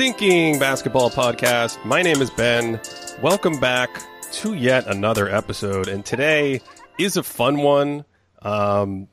Thinking Basketball Podcast. My name is Ben. Welcome back to yet another episode, and today is a fun one. Um,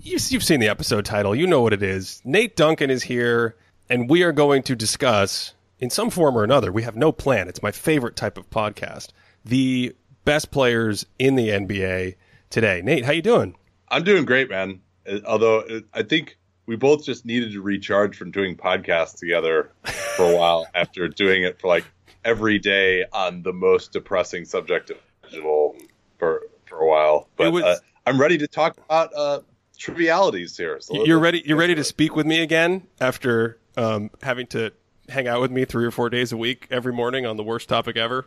you've, seen the episode title, you know what it is. Nate Duncan is here, and we are going to discuss, in some form or another, we have no plan. It's my favorite type of podcast. The best players in the NBA today. Nate, how you doing? I'm doing great, man. Uh, Although uh, I think we both just needed to recharge from doing podcasts together for a while after doing it for like every day on the most depressing subject of digital for for a while. But was- uh, I'm ready to talk about uh, trivialities here. So You're ready. You're ready to speak with me again after um, having to hang out with me three or four days a week every morning on the worst topic ever.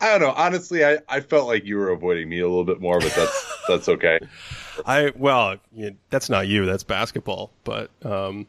I don't know. Honestly, I, I felt like you were avoiding me a little bit more, but that's that's okay. I well, you that's not you. That's basketball. But um,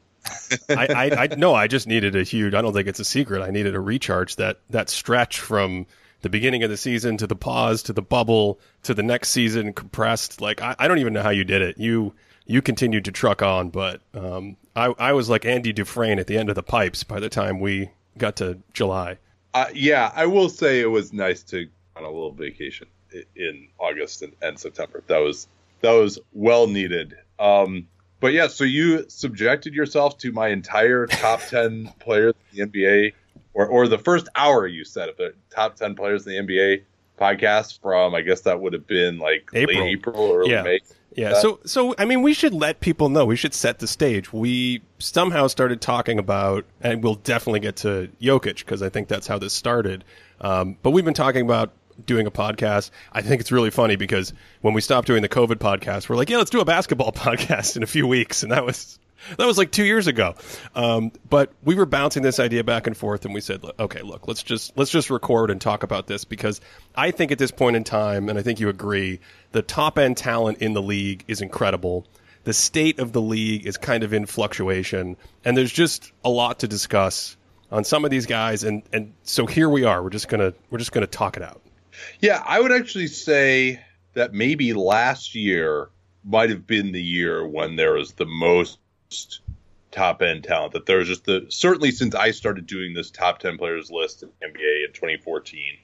I, I, I no, I just needed a huge. I don't think it's a secret. I needed a recharge. That that stretch from the beginning of the season to the pause to the bubble to the next season compressed. Like I, I don't even know how you did it. You you continued to truck on, but um, I I was like Andy Dufresne at the end of the pipes by the time we got to July. Uh, yeah, I will say it was nice to on a little vacation in August and, and September. That was that was well needed. Um, but yeah, so you subjected yourself to my entire top ten players in the NBA, or or the first hour you said of the top ten players in the NBA podcast from I guess that would have been like April. late April or early Yeah. May. Yeah, so so I mean, we should let people know. We should set the stage. We somehow started talking about, and we'll definitely get to Jokic because I think that's how this started. Um, but we've been talking about doing a podcast. I think it's really funny because when we stopped doing the COVID podcast, we're like, yeah, let's do a basketball podcast in a few weeks, and that was that was like two years ago. Um, but we were bouncing this idea back and forth, and we said, okay, look, let's just let's just record and talk about this because I think at this point in time, and I think you agree, the top end talent in the league is incredible. The state of the league is kind of in fluctuation, and there's just a lot to discuss on some of these guys. And and so here we are. We're just gonna we're just gonna talk it out. Yeah, I would actually say that maybe last year might have been the year when there was the most top end talent. That there was just the certainly since I started doing this top ten players list in NBA in 2014,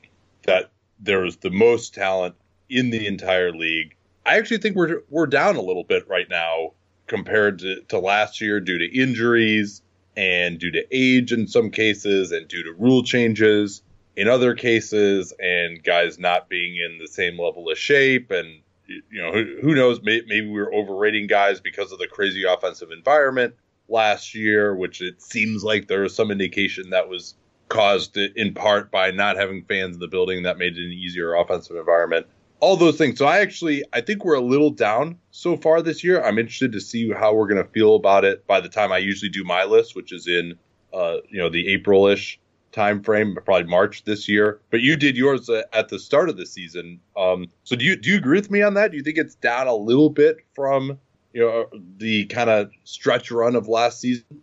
that there was the most talent in the entire league. I actually think we're we're down a little bit right now compared to, to last year due to injuries and due to age in some cases and due to rule changes in other cases and guys not being in the same level of shape and you know who, who knows may, maybe we were overrating guys because of the crazy offensive environment last year which it seems like there was some indication that was caused in part by not having fans in the building that made it an easier offensive environment. All those things. So i actually i think we're a little down so far this year. I'm interested to see how we're going to feel about it by the time i usually do my list which is in uh, you know the april-ish time frame, probably March this year. But you did yours uh, at the start of the season. Um, so do you do you agree with me on that? Do you think it's down a little bit from you know the kind of stretch run of last season?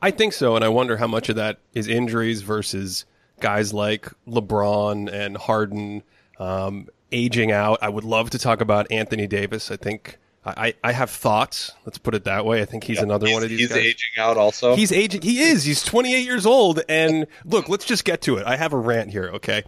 I think so, and I wonder how much of that is injuries versus guys like LeBron and Harden um, aging out. I would love to talk about Anthony Davis. I think I, I have thoughts. Let's put it that way. I think he's another He's- one of these He's guys. aging out also. He's aging. He is. He's 28 years old. And look, let's just get to it. I have a rant here. Okay.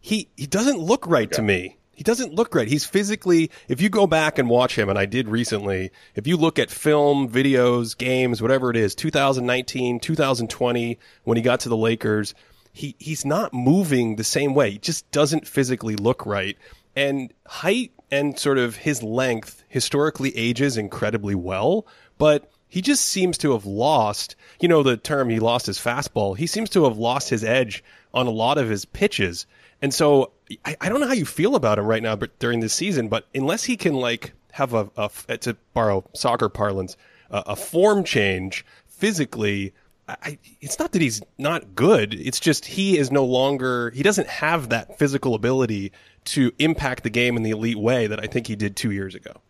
He he doesn't look right to me. He doesn't look right. He's physically. If you go back and watch him, and I did recently, if you look at film, videos, games, whatever it is, 2019, 2020, when he got to the Lakers, he he's not moving the same way. He just doesn't physically look right. And height and sort of his length historically ages incredibly well, but he just seems to have lost, you know, the term he lost his fastball. He seems to have lost his edge on a lot of his pitches. And so I, I don't know how you feel about him right now but during this season, but unless he can like have a, a to borrow soccer parlance, a, a form change physically. I, it's not that he's not good. It's just he is no longer, he doesn't have that physical ability to impact the game in the elite way that I think he did two years ago.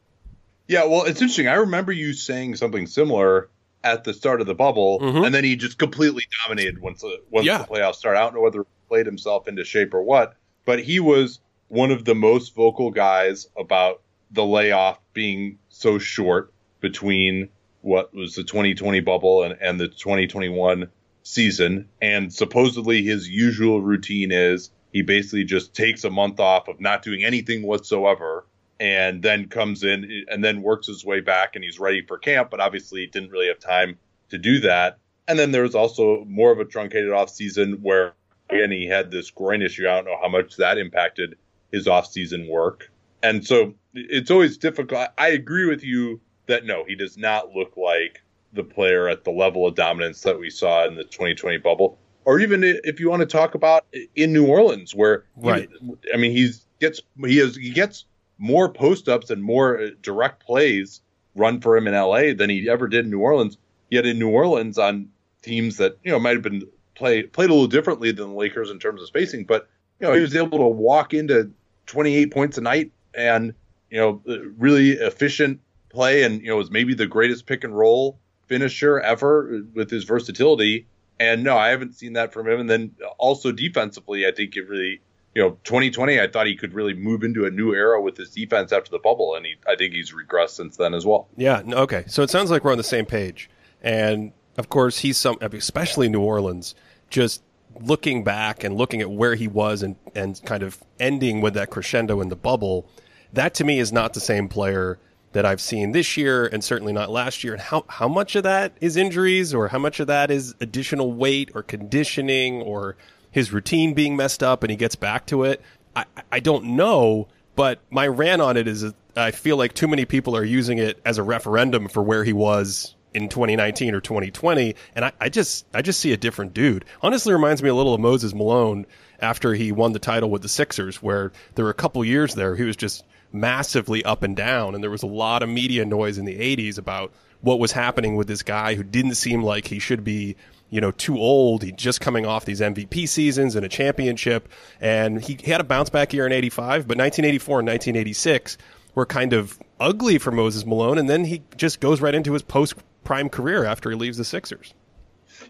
Yeah, well, it's interesting. I remember you saying something similar at the start of the bubble, mm-hmm. and then he just completely dominated once the, once yeah. the playoffs started. I don't know whether he played himself into shape or what, but he was one of the most vocal guys about the layoff being so short between what was the 2020 bubble and, and the 2021 season. And supposedly his usual routine is he basically just takes a month off of not doing anything whatsoever and then comes in and then works his way back and he's ready for camp. But obviously, he didn't really have time to do that. And then there was also more of a truncated off season where again he had this groin issue. I don't know how much that impacted his off season work. And so it's always difficult. I agree with you that no, he does not look like the player at the level of dominance that we saw in the 2020 bubble, or even if you want to talk about in New Orleans, where right. He, I mean, he's gets he has he gets more post ups and more uh, direct plays run for him in LA than he ever did in New Orleans. Yet in New Orleans, on teams that you know might have been play played a little differently than the Lakers in terms of spacing, but you know he was able to walk into 28 points a night and you know really efficient play, and you know was maybe the greatest pick and roll finisher ever with his versatility. And no, I haven't seen that from him. And then also defensively, I think it really you know, 2020, I thought he could really move into a new era with his defense after the bubble, and he, I think he's regressed since then as well. Yeah. Okay. So it sounds like we're on the same page, and of course, he's some, especially New Orleans, just looking back and looking at where he was and and kind of ending with that crescendo in the bubble. That to me is not the same player that I've seen this year, and certainly not last year. And how how much of that is injuries, or how much of that is additional weight, or conditioning, or his routine being messed up and he gets back to it. I, I don't know, but my rant on it is I feel like too many people are using it as a referendum for where he was in 2019 or 2020, and I, I just I just see a different dude. Honestly, reminds me a little of Moses Malone after he won the title with the Sixers, where there were a couple years there he was just massively up and down, and there was a lot of media noise in the 80s about what was happening with this guy who didn't seem like he should be you know, too old. He's just coming off these MVP seasons and a championship. And he, he had a bounce back year in 85, but 1984 and 1986 were kind of ugly for Moses Malone. And then he just goes right into his post prime career after he leaves the Sixers.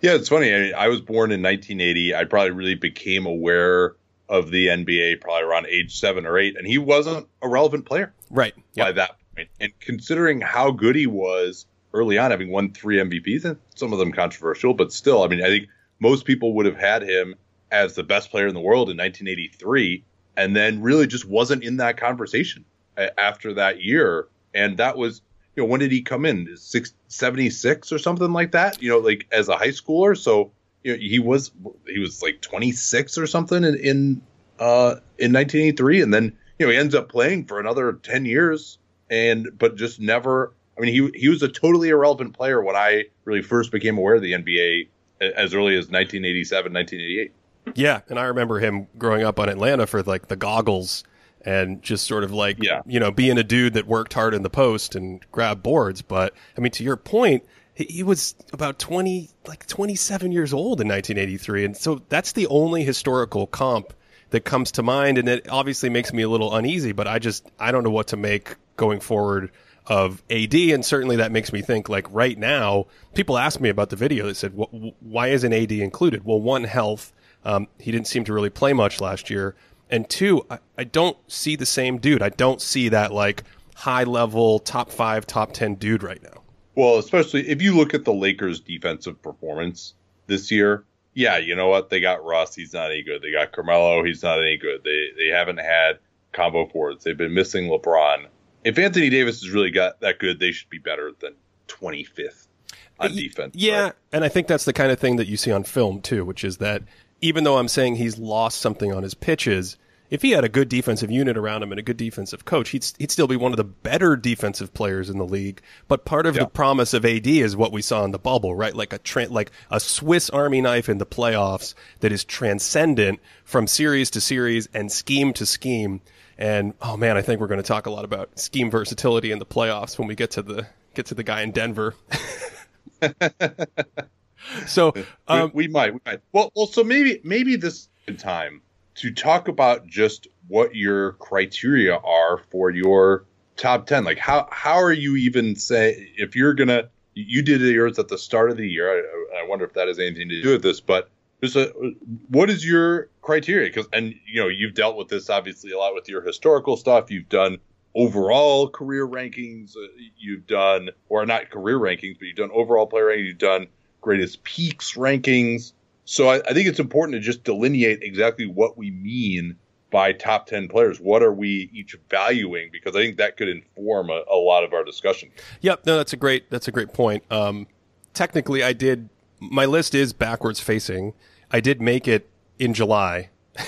Yeah, it's funny. I, mean, I was born in 1980. I probably really became aware of the NBA probably around age seven or eight, and he wasn't a relevant player, right? Yep. By that point. point, and considering how good he was early on, having won three MVPs, and some of them controversial, but still, I mean, I think most people would have had him as the best player in the world in 1983, and then really just wasn't in that conversation after that year. And that was, you know, when did he come in? Six, 76 or something like that, you know, like as a high schooler. So, you know, he was, he was like 26 or something in, in, uh, in 1983. And then, you know, he ends up playing for another 10 years and, but just never I mean, he he was a totally irrelevant player when I really first became aware of the NBA as early as 1987, 1988. Yeah, and I remember him growing up on Atlanta for like the goggles and just sort of like yeah. you know being a dude that worked hard in the post and grabbed boards. But I mean, to your point, he, he was about 20, like 27 years old in 1983, and so that's the only historical comp that comes to mind, and it obviously makes me a little uneasy. But I just I don't know what to make going forward of AD, and certainly that makes me think like right now, people ask me about the video. They said, "Why isn't AD included?" Well, one, health. Um, he didn't seem to really play much last year, and two, I, I don't see the same dude. I don't see that like high level top five, top ten dude right now. Well, especially if you look at the Lakers' defensive performance this year. Yeah, you know what? They got Russ. He's not any good. They got Carmelo. He's not any good. They they haven't had combo forwards. They've been missing LeBron if Anthony Davis has really got that good, they should be better than 25th on defense. Yeah, right? and I think that's the kind of thing that you see on film too, which is that even though I'm saying he's lost something on his pitches, if he had a good defensive unit around him and a good defensive coach, he'd he'd still be one of the better defensive players in the league. But part of yeah. the promise of AD is what we saw in the bubble, right? Like a tra- like a Swiss Army knife in the playoffs that is transcendent from series to series and scheme to scheme And oh man, I think we're going to talk a lot about scheme versatility in the playoffs when we get to the get to the guy in Denver. so um, we, we, might, we might. Well, well, so maybe maybe this time to talk about just what your criteria are for your top 10 like how how are you even say if you're gonna you did yours at the start of the year i, I wonder if that has anything to do with this but just a, what is your criteria because and you know you've dealt with this obviously a lot with your historical stuff you've done overall career rankings uh, you've done or not career rankings but you've done overall player rankings you've done greatest peaks rankings so I, I think it's important to just delineate exactly what we mean by top 10 players? What are we each valuing? Because I think that could inform a, a lot of our discussion. Yep. No, that's a great, that's a great point. Um, technically I did, my list is backwards facing. I did make it in July.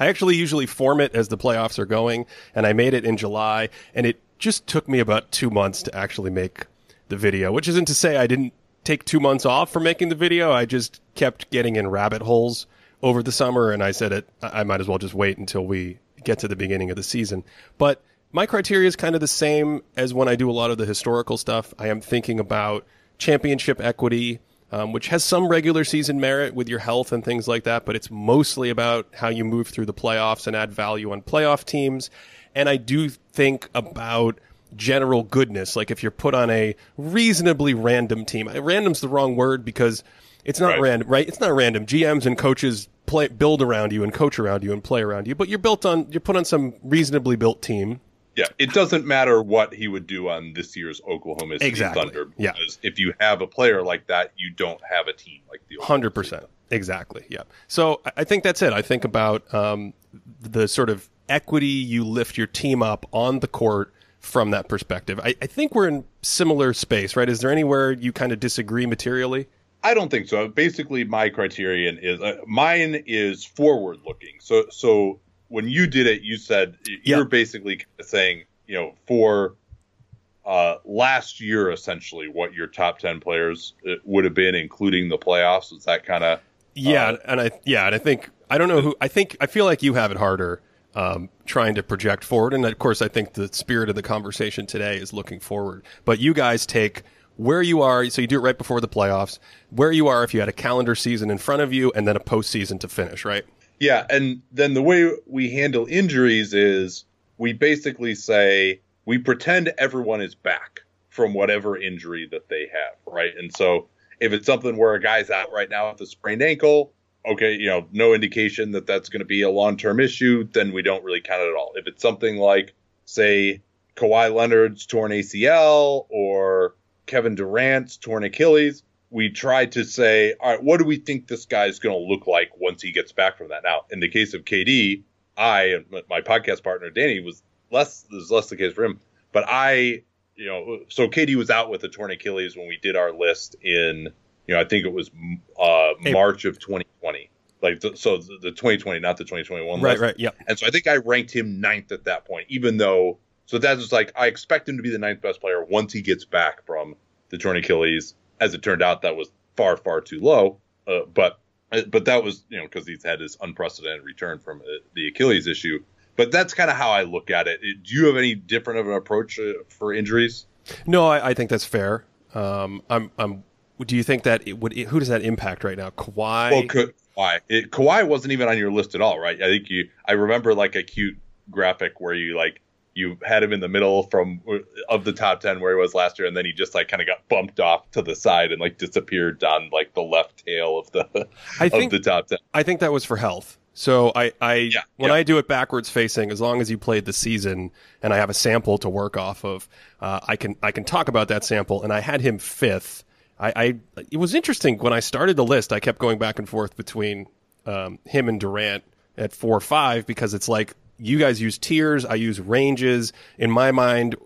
I actually usually form it as the playoffs are going and I made it in July and it just took me about two months to actually make the video, which isn't to say I didn't take two months off for making the video. I just kept getting in rabbit holes over the summer, and I said it. I might as well just wait until we get to the beginning of the season. But my criteria is kind of the same as when I do a lot of the historical stuff. I am thinking about championship equity, um, which has some regular season merit with your health and things like that, but it's mostly about how you move through the playoffs and add value on playoff teams. And I do think about general goodness. Like if you're put on a reasonably random team, random's the wrong word because it's not right. random, right? It's not random. GMs and coaches play, build around you and coach around you and play around you, but you're built on, you're put on some reasonably built team. Yeah, it doesn't matter what he would do on this year's Oklahoma City exactly. Thunder. Yeah. if you have a player like that, you don't have a team like the hundred percent. Exactly. Yeah. So I think that's it. I think about um, the sort of equity you lift your team up on the court from that perspective. I, I think we're in similar space, right? Is there anywhere you kind of disagree materially? I don't think so. Basically, my criterion is uh, mine is forward looking. So, so when you did it, you said you're basically saying, you know, for uh, last year, essentially, what your top ten players uh, would have been, including the playoffs. Is that kind of? Yeah, uh, and I yeah, and I think I don't know who. I think I feel like you have it harder um, trying to project forward. And of course, I think the spirit of the conversation today is looking forward. But you guys take where you are, so you do it right before the playoffs, where you are if you had a calendar season in front of you and then a postseason to finish, right? Yeah. And then the way we handle injuries is we basically say we pretend everyone is back from whatever injury that they have, right? And so if it's something where a guy's out right now with a sprained ankle, okay, you know, no indication that that's going to be a long term issue, then we don't really count it at all. If it's something like, say, Kawhi Leonard's torn ACL or Kevin Durant's torn Achilles, we try to say, all right, what do we think this guy's going to look like once he gets back from that? Now, in the case of KD, I and my podcast partner Danny was less was less the case for him, but I, you know, so KD was out with a torn Achilles when we did our list in you know, I think it was uh, March of 2020. Like the, so, the 2020, not the 2021. Right, list. right, yeah. And so I think I ranked him ninth at that point, even though. So that was like I expect him to be the ninth best player once he gets back from the torn Achilles. As it turned out, that was far, far too low. Uh, but uh, but that was you know because he's had his unprecedented return from uh, the Achilles issue. But that's kind of how I look at it. Do you have any different of an approach uh, for injuries? No, I, I think that's fair. Um, I'm I'm do you think that it would? It, Who does that impact right now? Kawhi. Well, Kawhi. It, Kawhi wasn't even on your list at all, right? I think you. I remember like a cute graphic where you like you had him in the middle from of the top 10 where he was last year and then he just like kind of got bumped off to the side and like disappeared on like the left tail of the I think, of the top 10 i think that was for health so i i yeah, when yeah. i do it backwards facing as long as you played the season and i have a sample to work off of uh, i can i can talk about that sample and i had him fifth I, I, it was interesting when I started the list. I kept going back and forth between um, him and Durant at four or five because it's like you guys use tiers, I use ranges. In my mind,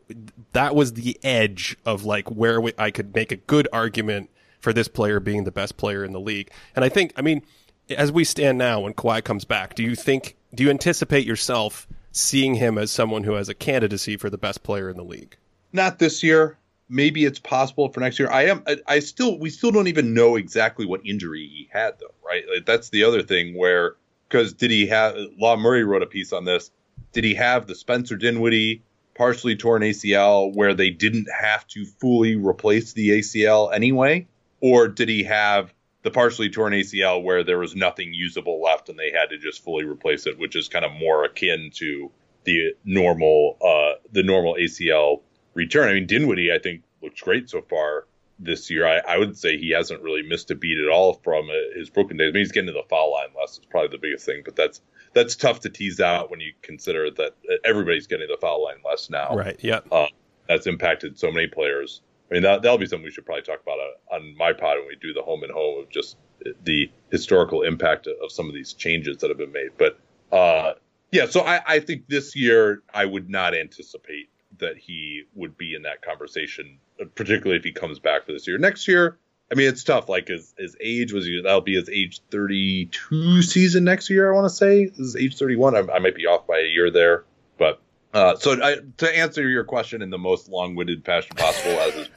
that was the edge of like where we, I could make a good argument for this player being the best player in the league. And I think, I mean, as we stand now, when Kawhi comes back, do you think, do you anticipate yourself seeing him as someone who has a candidacy for the best player in the league? Not this year maybe it's possible for next year. I am. I, I, still. We still don't even know exactly what injury he had, though. Right. Like, that's the other thing. Where because did he have? Law Murray wrote a piece on this. did he have the Spencer Dinwiddie partially torn ACL where they didn't have to fully replace the ACL anyway? Or did he have the partially torn ACL where there was nothing usable left and they had to just fully replace it, which is kind of more akin to the normal uh, the normal ACL return. I mean, Dinwiddie, I think, looks great so far this year. I, I would say he hasn't really missed a beat at all from uh, his Brooklyn days. I mean, he's getting to the foul line less. It's probably the biggest thing, but that's that's tough to tease out when you consider that everybody's getting the foul line less now. Right. Yeah. Uh, that's impacted so many players. I mean, that, that'll be something we should probably talk about uh, on my pod when we do the home and home of just the historical impact of some of these changes that have been made. But uh, yeah, so I, I think this year I would not anticipate that he would be in that conversation, particularly if he comes back for this year. Next year, I mean, it's tough. Like his, his age was that'll be his age 32 season next year. I want to say this is age 31. I, I, might be off by a year there, but uh, so I, to answer your question in the most long-winded fashion possible, as is,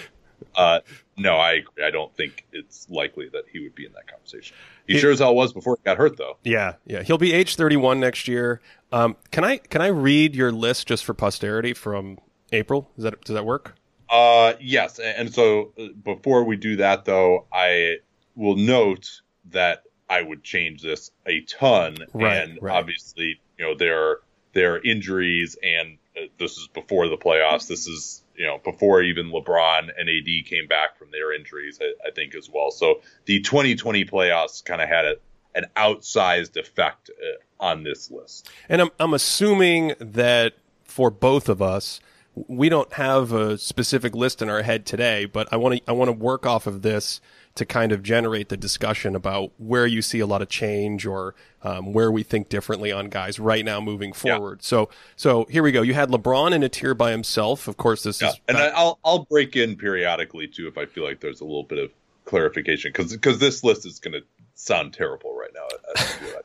uh, no, I agree. I don't think it's likely that he would be in that conversation. He, he sure as hell was before he got hurt, though. Yeah, yeah, he'll be age 31 next year. Um, can I can I read your list just for posterity from April? Does that does that work? Uh, yes. And so uh, before we do that, though, I will note that I would change this a ton. Right, and right. obviously, you know, there are, there are injuries, and uh, this is before the playoffs. This is, you know, before even LeBron and AD came back from their injuries, I, I think, as well. So the 2020 playoffs kind of had a, an outsized effect uh, on this list. And I'm, I'm assuming that for both of us, we don't have a specific list in our head today, but I want to I want to work off of this to kind of generate the discussion about where you see a lot of change or um, where we think differently on guys right now moving forward. Yeah. So so here we go. You had LeBron in a tier by himself. Of course, this yeah. is and back- I'll I'll break in periodically too if I feel like there's a little bit of clarification because because this list is going to sound terrible right now.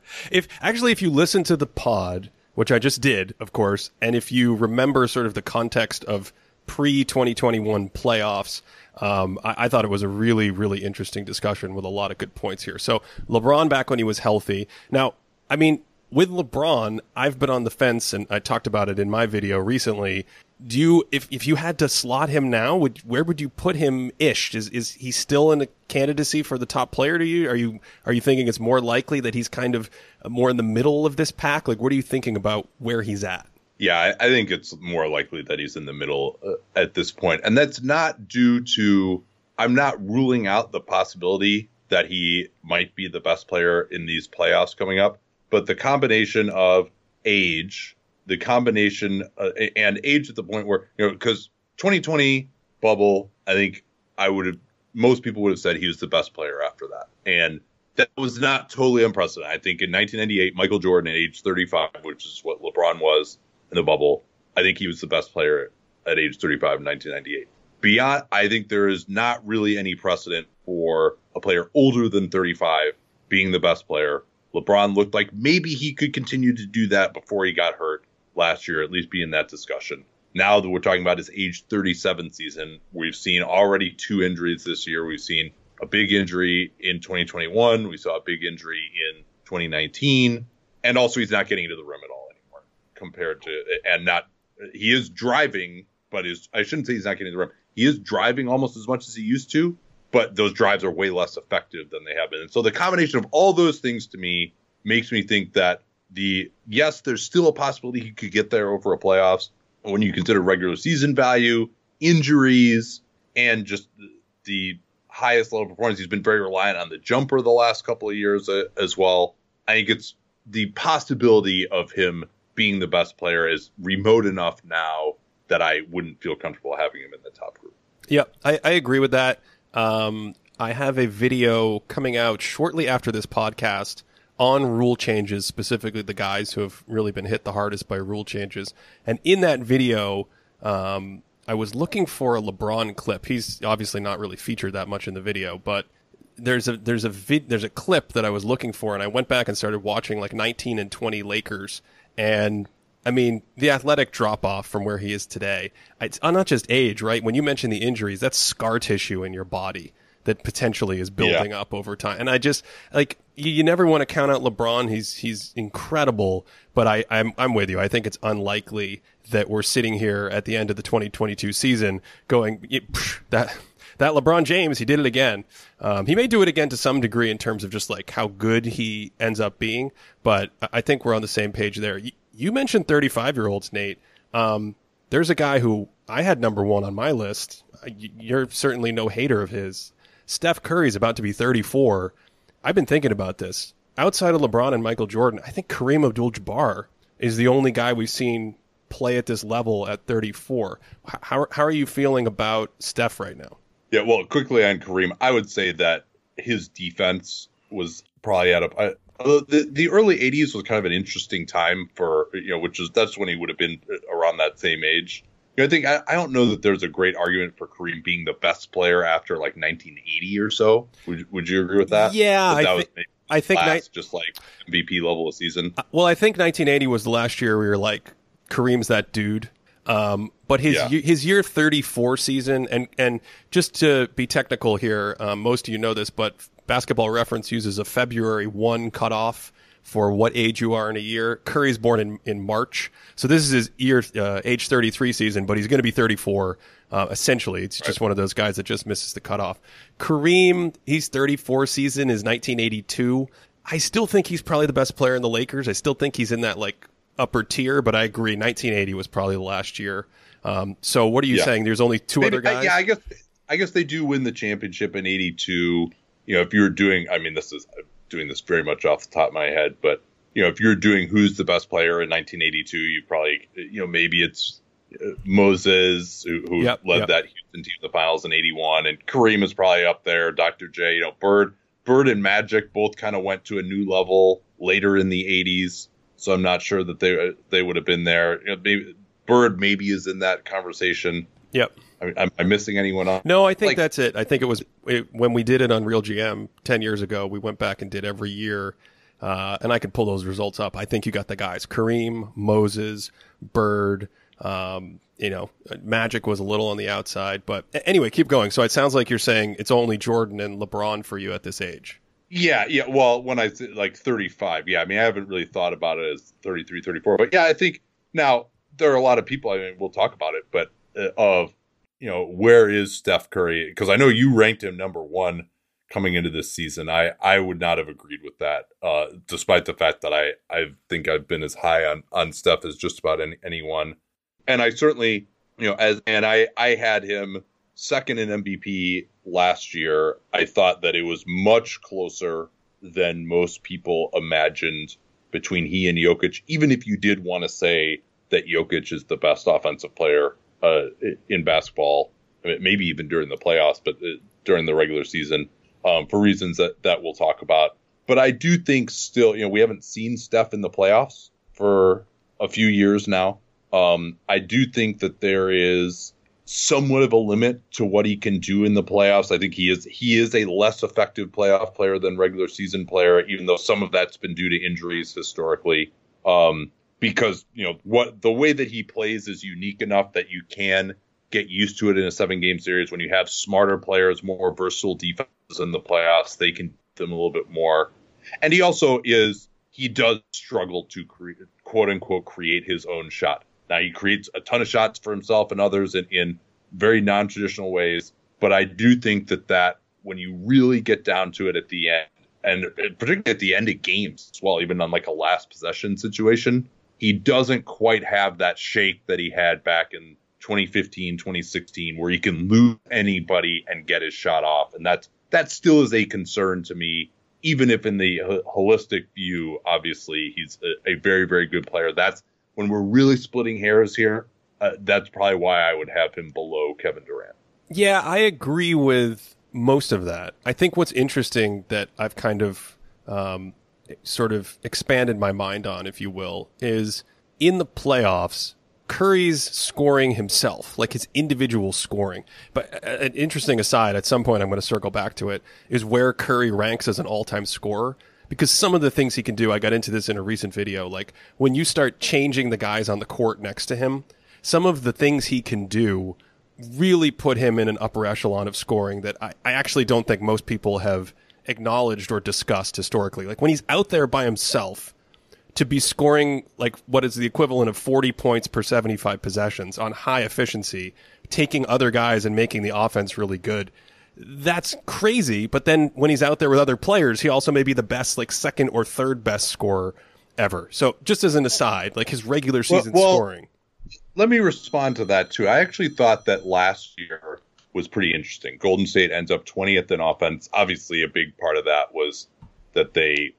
if actually if you listen to the pod which I just did, of course. And if you remember sort of the context of pre 2021 playoffs, um, I, I, thought it was a really, really interesting discussion with a lot of good points here. So LeBron back when he was healthy. Now, I mean, with LeBron, I've been on the fence, and I talked about it in my video recently. Do you, if if you had to slot him now, would where would you put him? Ish is is he still in a candidacy for the top player to you? Are you are you thinking it's more likely that he's kind of more in the middle of this pack? Like, what are you thinking about where he's at? Yeah, I, I think it's more likely that he's in the middle uh, at this point, and that's not due to. I'm not ruling out the possibility that he might be the best player in these playoffs coming up but the combination of age, the combination uh, and age at the point where you know because 2020 bubble, I think I would have most people would have said he was the best player after that, and that was not totally unprecedented. I think in 1998, Michael Jordan at age 35, which is what LeBron was in the bubble, I think he was the best player at age 35 in 1998. Beyond, I think there is not really any precedent for a player older than 35 being the best player LeBron looked like maybe he could continue to do that before he got hurt last year, at least be in that discussion. Now that we're talking about his age 37 season, we've seen already two injuries this year. We've seen a big injury in 2021. We saw a big injury in 2019. And also, he's not getting into the rim at all anymore compared to, and not, he is driving, but is, I shouldn't say he's not getting the rim. He is driving almost as much as he used to, but those drives are way less effective than they have been. And so the combination of all those things to me makes me think that the yes, there's still a possibility he could get there over a playoffs when you consider regular season value, injuries, and just the, highest level performance. He's been very reliant on the jumper the last couple of years uh, as well. I think it's the possibility of him being the best player is remote enough now that I wouldn't feel comfortable having him in the top group. Yeah, I, I agree with that. Um, I have a video coming out shortly after this podcast on rule changes, specifically the guys who have really been hit the hardest by rule changes. And in that video, um, I was looking for a LeBron clip. He's obviously not really featured that much in the video, but there's a there's a there's a clip that I was looking for, and I went back and started watching like 19 and 20 Lakers, and I mean, the athletic drop off from where he is today, it's not just age, right? When you mention the injuries, that's scar tissue in your body that potentially is building yeah. up over time. And I just like you, you, never want to count out LeBron. He's he's incredible, but I I'm I'm with you. I think it's unlikely that we're sitting here at the end of the 2022 season going that that LeBron James he did it again. Um, he may do it again to some degree in terms of just like how good he ends up being, but I think we're on the same page there. You, you mentioned 35 year olds, Nate. Um, there's a guy who I had number one on my list. You're certainly no hater of his. Steph Curry's about to be 34. I've been thinking about this. Outside of LeBron and Michael Jordan, I think Kareem Abdul-Jabbar is the only guy we've seen play at this level at 34. How how are you feeling about Steph right now? Yeah, well, quickly on Kareem, I would say that his defense was probably at a. the the early '80s was kind of an interesting time for you know, which is that's when he would have been around that same age. You know, I think I, I, don't know that there's a great argument for Kareem being the best player after like 1980 or so. Would Would you agree with that? Yeah, that I, th- I think ni- just like MVP level of season. Uh, well, I think 1980 was the last year we were like Kareem's that dude. Um, but his yeah. his year 34 season, and and just to be technical here, um, most of you know this, but Basketball Reference uses a February one cutoff for what age you are in a year. Curry's born in, in March. So this is his year, uh, age 33 season, but he's going to be 34. Uh, essentially, it's just one of those guys that just misses the cutoff. Kareem, he's 34 season is 1982. I still think he's probably the best player in the Lakers. I still think he's in that like upper tier, but I agree. 1980 was probably the last year. Um, so what are you yeah. saying? There's only two Maybe, other guys. yeah, I guess I guess they do win the championship in '82. You know, if you're doing, I mean, this is doing this very much off the top of my head, but you know, if you're doing who's the best player in 1982, you probably, you know, maybe it's uh, Moses who, who yep, led yep. that Houston team to the finals in '81, and Kareem is probably up there. Dr. J, you know, Bird, Bird and Magic both kind of went to a new level later in the '80s, so I'm not sure that they they would have been there. You know, maybe Bird maybe is in that conversation. Yep. I, am I missing anyone else? No, I think like, that's it. I think it was it, when we did it on Real GM 10 years ago, we went back and did every year. Uh, and I could pull those results up. I think you got the guys Kareem, Moses, Bird. Um, you know, Magic was a little on the outside. But anyway, keep going. So it sounds like you're saying it's only Jordan and LeBron for you at this age. Yeah, yeah. Well, when I like 35, yeah. I mean, I haven't really thought about it as 33, 34. But yeah, I think now there are a lot of people. I mean, we'll talk about it, but of you know, where is Steph Curry? Because I know you ranked him number one coming into this season. I I would not have agreed with that, uh, despite the fact that I I think I've been as high on on Steph as just about any, anyone, and I certainly you know as and I I had him second in MVP last year. I thought that it was much closer than most people imagined between he and Jokic. Even if you did want to say that Jokic is the best offensive player uh, in basketball, I mean, maybe even during the playoffs, but uh, during the regular season, um, for reasons that, that we'll talk about. But I do think still, you know, we haven't seen Steph in the playoffs for a few years now. Um, I do think that there is somewhat of a limit to what he can do in the playoffs. I think he is he is a less effective playoff player than regular season player, even though some of that's been due to injuries historically. Um, because you know what the way that he plays is unique enough that you can get used to it in a seven game series when you have smarter players, more versatile defenses in the playoffs. They can them a little bit more, and he also is he does struggle to create quote unquote create his own shot. Now he creates a ton of shots for himself and others in, in very non traditional ways, but I do think that that when you really get down to it at the end, and particularly at the end of games as well, even on like a last possession situation, he doesn't quite have that shake that he had back in 2015, 2016, where he can lose anybody and get his shot off. And that's that still is a concern to me, even if in the holistic view, obviously he's a, a very, very good player. That's when we're really splitting hairs here. Uh, that's probably why I would have him below Kevin Durant. Yeah, I agree with most of that. I think what's interesting that I've kind of um, sort of expanded my mind on, if you will, is in the playoffs, Curry's scoring himself, like his individual scoring. But an interesting aside, at some point I'm going to circle back to it, is where Curry ranks as an all time scorer. Because some of the things he can do, I got into this in a recent video, like when you start changing the guys on the court next to him, some of the things he can do really put him in an upper echelon of scoring that I, I actually don't think most people have acknowledged or discussed historically. Like when he's out there by himself to be scoring like what is the equivalent of 40 points per 75 possessions on high efficiency, taking other guys and making the offense really good. That's crazy. But then when he's out there with other players, he also may be the best, like second or third best scorer ever. So just as an aside, like his regular season well, well, scoring. Let me respond to that too. I actually thought that last year was pretty interesting. Golden State ends up 20th in offense. Obviously, a big part of that was that they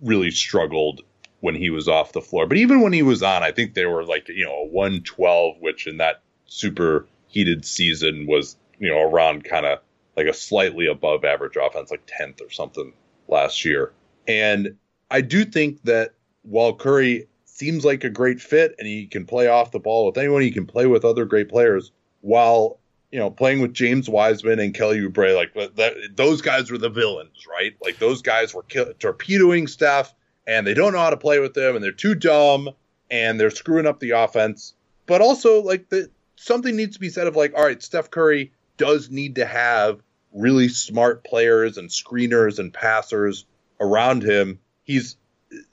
really struggled when he was off the floor. But even when he was on, I think they were like, you know, a 112, which in that super heated season was, you know, around kind of like a slightly above average offense, like 10th or something last year. And I do think that while Curry seems like a great fit and he can play off the ball with anyone, he can play with other great players while you know, playing with James Wiseman and Kelly Oubre, like that, those guys were the villains, right? Like those guys were kill- torpedoing stuff, and they don't know how to play with them, and they're too dumb, and they're screwing up the offense. But also, like the something needs to be said of like, all right, Steph Curry does need to have really smart players and screeners and passers around him. He's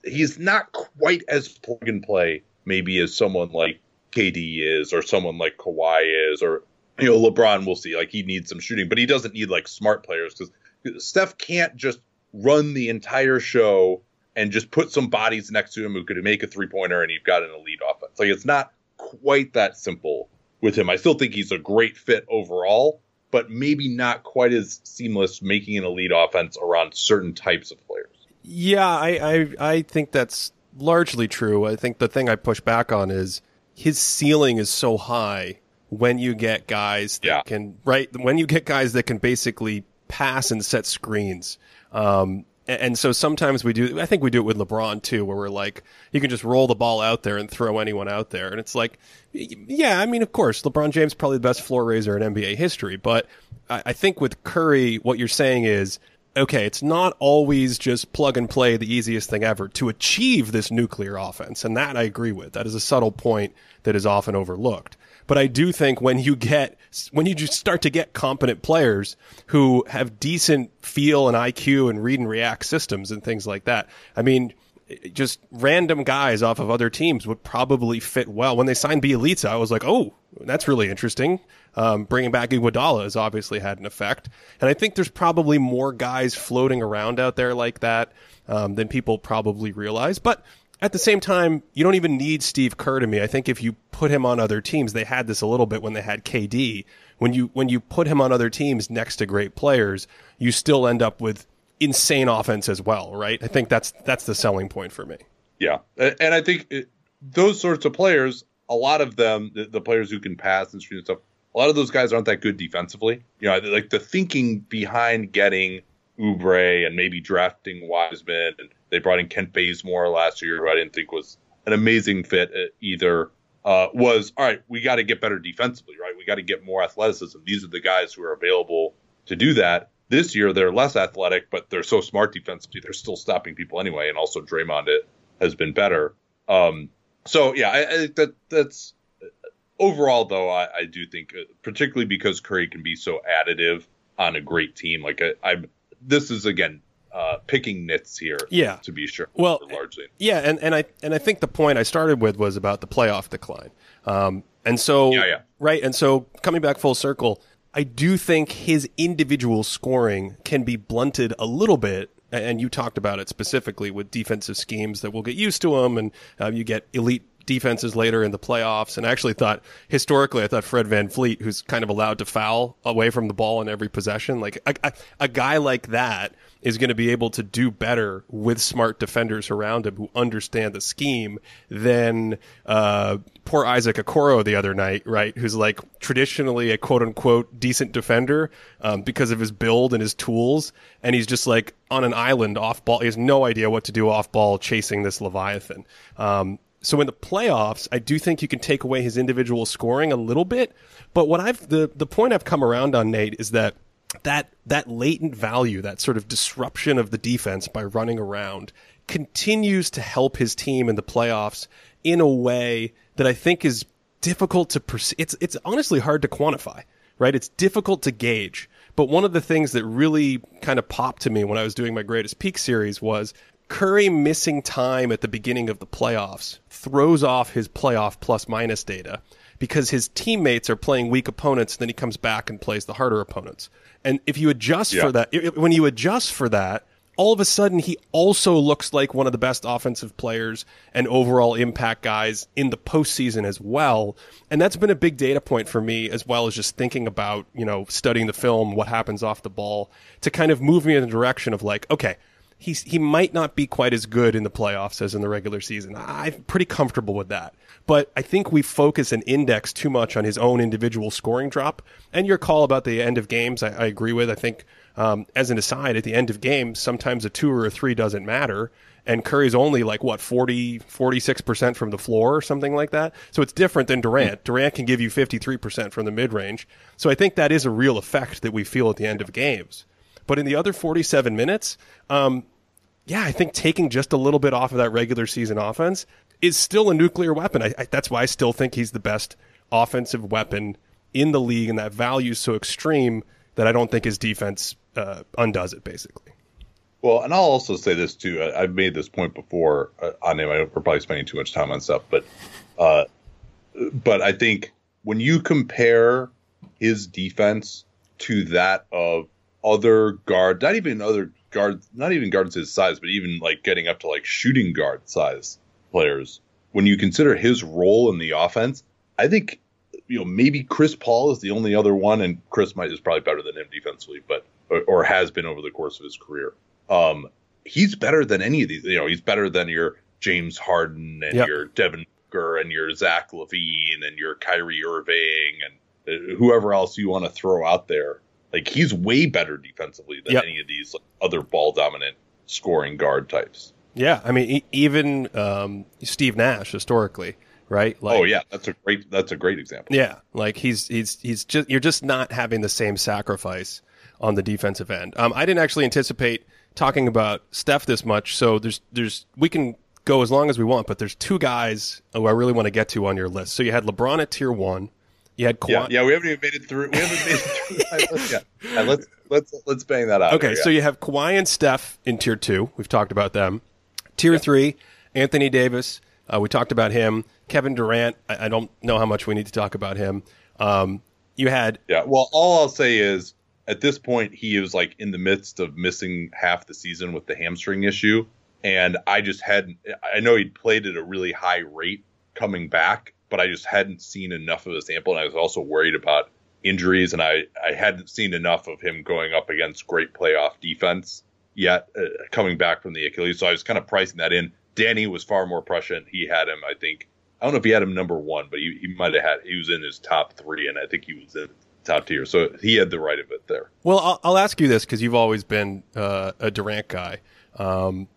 he's not quite as plug and play maybe as someone like KD is or someone like Kawhi is or you know, LeBron, we'll see. Like he needs some shooting, but he doesn't need like smart players because Steph can't just run the entire show and just put some bodies next to him who could make a three pointer and you've got an elite offense. Like it's not quite that simple with him. I still think he's a great fit overall, but maybe not quite as seamless making an elite offense around certain types of players. Yeah, I, I, I think that's largely true. I think the thing I push back on is his ceiling is so high when you get guys that yeah. can right when you get guys that can basically pass and set screens. Um, and so sometimes we do. I think we do it with LeBron too, where we're like, you can just roll the ball out there and throw anyone out there, and it's like, yeah, I mean, of course, LeBron James probably the best floor raiser in NBA history, but I think with Curry, what you're saying is, okay, it's not always just plug and play the easiest thing ever to achieve this nuclear offense, and that I agree with. That is a subtle point that is often overlooked. But I do think when you get when you just start to get competent players who have decent feel and IQ and read and react systems and things like that. I mean, just random guys off of other teams would probably fit well. When they signed Bjelica, I was like, oh, that's really interesting. Um, bringing back Iguodala has obviously had an effect, and I think there's probably more guys floating around out there like that um, than people probably realize. But at the same time, you don't even need Steve Kerr to me. I think if you put him on other teams, they had this a little bit when they had KD. When you when you put him on other teams next to great players, you still end up with insane offense as well, right? I think that's that's the selling point for me. Yeah, and I think it, those sorts of players, a lot of them, the, the players who can pass and and stuff, a lot of those guys aren't that good defensively. You know, like the thinking behind getting Oubre and maybe drafting Wiseman and they brought in Kent Bazemore last year, who I didn't think was an amazing fit uh, either. Uh, was all right. We got to get better defensively, right? We got to get more athleticism. These are the guys who are available to do that. This year they're less athletic, but they're so smart defensively. They're still stopping people anyway, and also Draymond it has been better. Um, so yeah, I, I, that that's overall though. I, I do think, uh, particularly because Curry can be so additive on a great team. Like I, I'm, this is again uh, picking nits here. Yeah, to be sure. Well, largely. Yeah, and, and I and I think the point I started with was about the playoff decline. Um, and so yeah, yeah. right, and so coming back full circle, I do think his individual scoring can be blunted a little bit. And you talked about it specifically with defensive schemes that will get used to him, and uh, you get elite defenses later in the playoffs. And I actually thought historically, I thought Fred VanVleet, who's kind of allowed to foul away from the ball in every possession, like a, a, a guy like that is going to be able to do better with smart defenders around him who understand the scheme than uh, poor Isaac Okoro the other night, right? Who's like traditionally a quote unquote decent defender um, because of his build and his tools, and he's just like on an island off ball. He has no idea what to do off ball chasing this Leviathan. Um, so in the playoffs, I do think you can take away his individual scoring a little bit. But what I've the the point I've come around on Nate is that that that latent value, that sort of disruption of the defense by running around, continues to help his team in the playoffs in a way that I think is difficult to perceive. It's it's honestly hard to quantify. right? It's difficult to gauge. But one of the things that really kind of popped to me when I was doing my greatest peak series was Curry missing time at the beginning of the playoffs throws off his playoff plus minus data because his teammates are playing weak opponents, and then he comes back and plays the harder opponents. And if you adjust yeah. for that, when you adjust for that, all of a sudden he also looks like one of the best offensive players and overall impact guys in the postseason as well. And that's been a big data point for me as well as just thinking about, you know, studying the film, what happens off the ball to kind of move me in the direction of like, okay, he's, he might not be quite as good in the playoffs as in the regular season. I'm pretty comfortable with that. But I think we focus and index too much on his own individual scoring drop. And your call about the end of games, I, I agree with. I think um, as an aside, at the end of games, sometimes a two or a three doesn't matter. And Curry's only like what 40, 46% from the floor or something like that. So it's different than Durant. Durant can give you 53% from the mid range. So I think that is a real effect that we feel at the end of games. But in the other 47 minutes, um, yeah, I think taking just a little bit off of that regular season offense is still a nuclear weapon. I, I, that's why I still think he's the best offensive weapon in the league, and that value is so extreme that I don't think his defense uh, undoes it basically. Well, and I'll also say this too. I, have made this point before uh, on him. I we're probably spending too much time on stuff, but uh, but I think when you compare his defense to that of other guard, not even other guard, not even guards his size, but even like getting up to like shooting guard size players, when you consider his role in the offense, I think you know maybe Chris Paul is the only other one, and Chris might is probably better than him defensively, but or, or has been over the course of his career. Um, he's better than any of these. You know, he's better than your James Harden and yep. your Devin Booker and your Zach LaVine and your Kyrie Irving and uh, whoever else you want to throw out there. Like he's way better defensively than yep. any of these other ball dominant scoring guard types. Yeah, I mean, even um, Steve Nash historically, right? Like, oh yeah, that's a great that's a great example. Yeah, like he's he's he's just you're just not having the same sacrifice on the defensive end. Um, I didn't actually anticipate talking about Steph this much, so there's there's we can go as long as we want, but there's two guys who I really want to get to on your list. So you had LeBron at tier one. You had Kawhi. Yeah, yeah, we haven't even made it through. We haven't made it through. yeah. yeah, let's let's let's bang that out. Okay, here, so you have Kawhi and Steph in tier two. We've talked about them. Tier yeah. three, Anthony Davis. Uh, we talked about him. Kevin Durant. I, I, don't know how much we need to talk about him. Um, you had. Yeah. Well, all I'll say is at this point he was like in the midst of missing half the season with the hamstring issue and i just hadn't i know he'd played at a really high rate coming back but i just hadn't seen enough of a sample and i was also worried about injuries and i i hadn't seen enough of him going up against great playoff defense yet uh, coming back from the achilles so i was kind of pricing that in danny was far more prescient he had him i think I don't know if he had him number one, but he, he might have had he was in his top three, and I think he was in top tier. So he had the right of it there. Well, I'll, I'll ask you this because you've always been uh, a Durant guy. Um,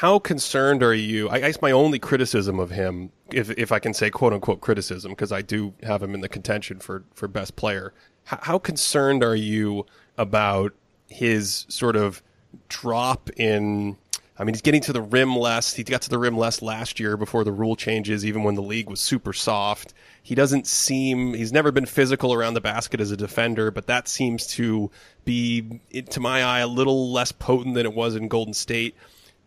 how concerned are you? I guess my only criticism of him, if if I can say quote unquote criticism, because I do have him in the contention for for best player. How, how concerned are you about his sort of drop in? I mean, he's getting to the rim less. He got to the rim less last year before the rule changes, even when the league was super soft. He doesn't seem, he's never been physical around the basket as a defender, but that seems to be, to my eye, a little less potent than it was in Golden State.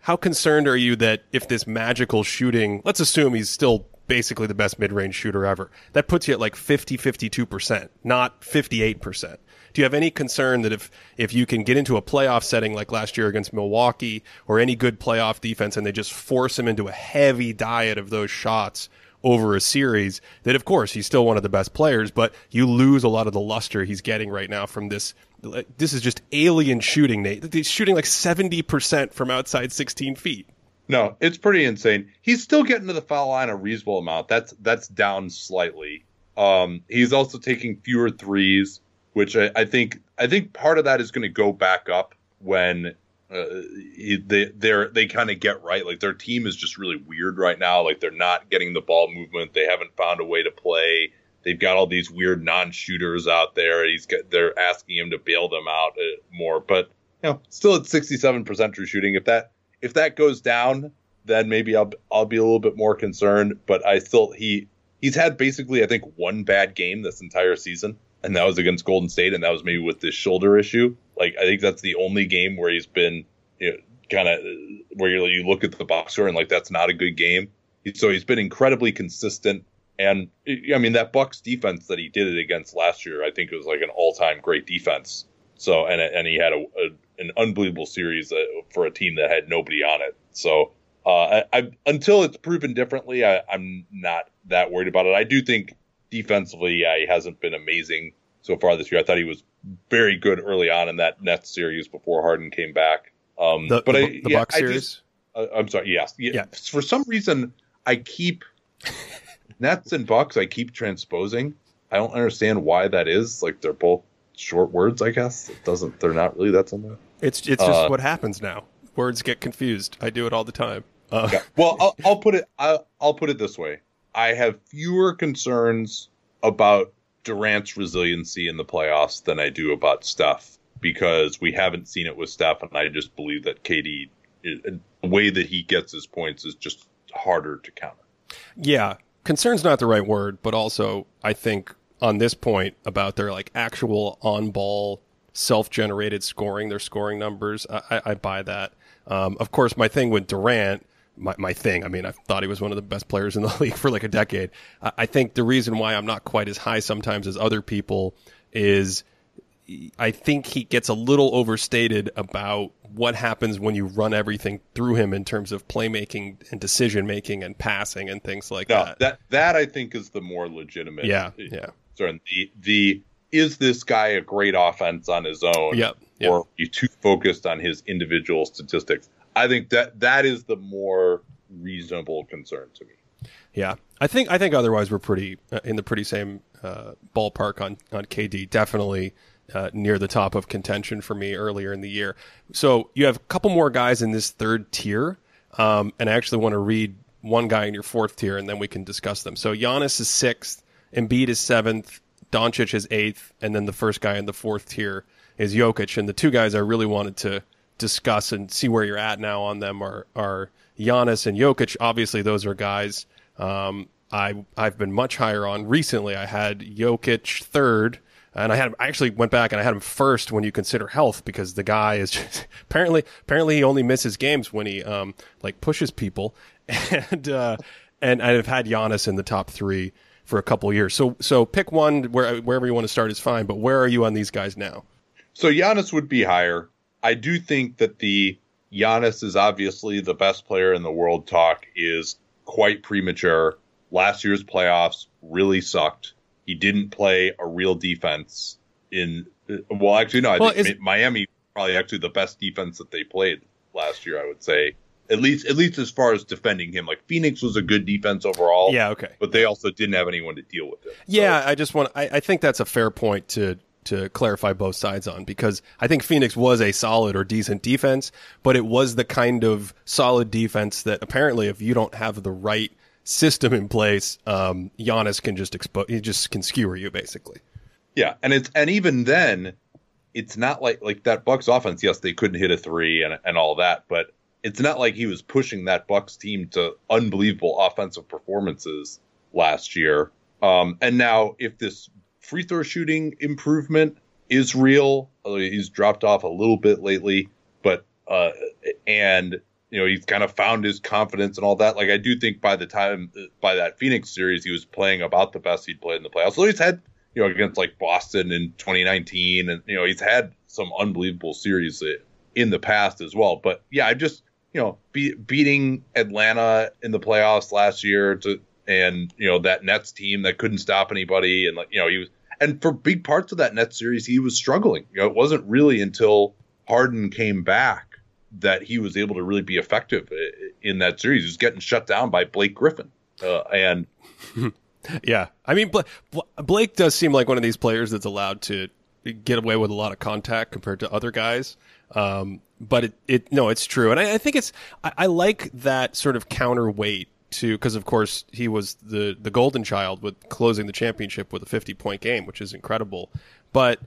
How concerned are you that if this magical shooting, let's assume he's still basically the best mid-range shooter ever, that puts you at like 50, 52%, not 58%. Do you have any concern that if, if you can get into a playoff setting like last year against Milwaukee or any good playoff defense and they just force him into a heavy diet of those shots over a series that of course he's still one of the best players but you lose a lot of the luster he's getting right now from this this is just alien shooting Nate he's shooting like 70% from outside 16 feet no it's pretty insane he's still getting to the foul line a reasonable amount that's that's down slightly um, he's also taking fewer threes which I, I think I think part of that is going to go back up when uh, they they're they kind of get right. Like their team is just really weird right now. Like they're not getting the ball movement. They haven't found a way to play. They've got all these weird non-shooters out there. He's got, they're asking him to bail them out uh, more, but you know, still at 67% true shooting. If that if that goes down, then maybe I'll I'll be a little bit more concerned. But I still he he's had basically I think one bad game this entire season. and that was against Golden State, and that was maybe with this shoulder issue. Like I think that's the only game where he's been you know, kind of where you, you look at the box score and like that's not a good game. So he's been incredibly consistent, and I mean that Bucks defense that he did it against last year, I think it was like an all time great defense. So and and he had a, a an unbelievable series uh, for a team that had nobody on it. So uh, I, I, until it's proven differently, I, am not that worried about it. I do think defensively, yeah, he hasn't been amazing so far this year. I thought he was very good early on in that Nets series before Harden came back. Um, the, but the, I, the yeah, Bucks series. Just, uh, I'm sorry. Yes. Yeah, Yeah. For some reason, I keep Nets and Bucks. I keep transposing. I don't understand why that is. Like they're both short words. I guess it doesn't. They're not really that similar. It's it's just Uh, what happens now. Words get confused. I do it all the time. Uh, Yeah. Well, I'll, I'll put it. I'll, I'll put it this way. I have fewer concerns about Durant's resiliency in the playoffs than I do about Steph because we haven't seen it with Steph, and I just believe that KD, the way that he gets his points, is just harder to counter. Yeah, concern's not the right word, but also I think on this point about their like actual on ball self generated scoring, their scoring numbers, I, I, buy that. Um, of course, my thing with Durant, my, my thing, I mean, I thought he was one of the best players in the league for like a decade. I, I think the reason why I'm not quite as high sometimes as other people is I think he gets a little overstated about what happens when you run everything through him in terms of playmaking and decision making and passing and things like No, that. that that I think is the more legitimate. Yeah, yeah. concern. The the is this guy a great offense on his own? Yep, yep. Or are you too focused on his individual statistics? I think that that is the more reasonable concern to me. Yeah, I think I think otherwise we're pretty uh, in the pretty same uh, ballpark on on KD. Definitely uh, near the top of contention for me earlier in the year. So you have a couple more guys in this third tier, um, and I actually want to read one guy in your fourth tier, and then we can discuss them. So Giannis is sixth, Embiid is seventh, Doncic is eighth, and then the first guy in the fourth tier is Jokic. And the two guys I really wanted to discuss and see where you're at now on them are are Giannis and Jokic. Obviously, those are guys um, I I've been much higher on recently. I had Jokic third, and I had him, I actually went back and I had him first when you consider health because the guy is just, apparently apparently he only misses games when he um like pushes people, and uh, and I've had Giannis in the top three for a couple years. So so pick one where wherever you want to start is fine. But where are you on these guys now? So Giannis would be higher. I do think that the Giannis is obviously the best player in the world talk is quite premature. Last year's playoffs really sucked. He didn't play a real defense in well actually no, I Well, think is- Miami probably actually the best defense that they played last year, I would say. At least at least as far as defending him. Like Phoenix was a good defense overall. Yeah, okay. But they also didn't have anyone to deal with it. So- Yeah, I just want. I, I think that's a fair point to to clarify both sides on because I think Phoenix was a solid or decent defense, but it was the kind of solid defense that apparently, if you don't have the right system in place, um, Giannis can just expose. He just can skewer you basically. Yeah, and it's and even then, it's not like like that Bucks offense. Yes, they couldn't hit a three and and all that, but it's not like he was pushing that Bucks team to unbelievable offensive performances last year. Um, and now if this free throw shooting improvement is real, he's dropped off a little bit lately, but uh, and you know he's kind of found his confidence and all that. Like I do think by the time by that Phoenix series, he was playing about the best he'd played in the playoffs. So he's had you know against like Boston in 2019, and you know he's had some unbelievable series in the past as well. But yeah, I just you know be, beating Atlanta in the playoffs last year to and you know that Nets team that couldn't stop anybody, and like you know he was and for big parts of that Nets series he was struggling. You know it wasn't really until Harden came back that he was able to really be effective in that series. He was getting shut down by Blake Griffin, uh, and Yeah, I mean Bla- Bla- Blake does seem like one of these players that's allowed to get away with a lot of contact compared to other guys. Um, but it, it no, it's true, and I, I think it's I, I like that sort of counterweight to because of course he was the the golden child with closing the championship with a fifty point game, which is incredible. But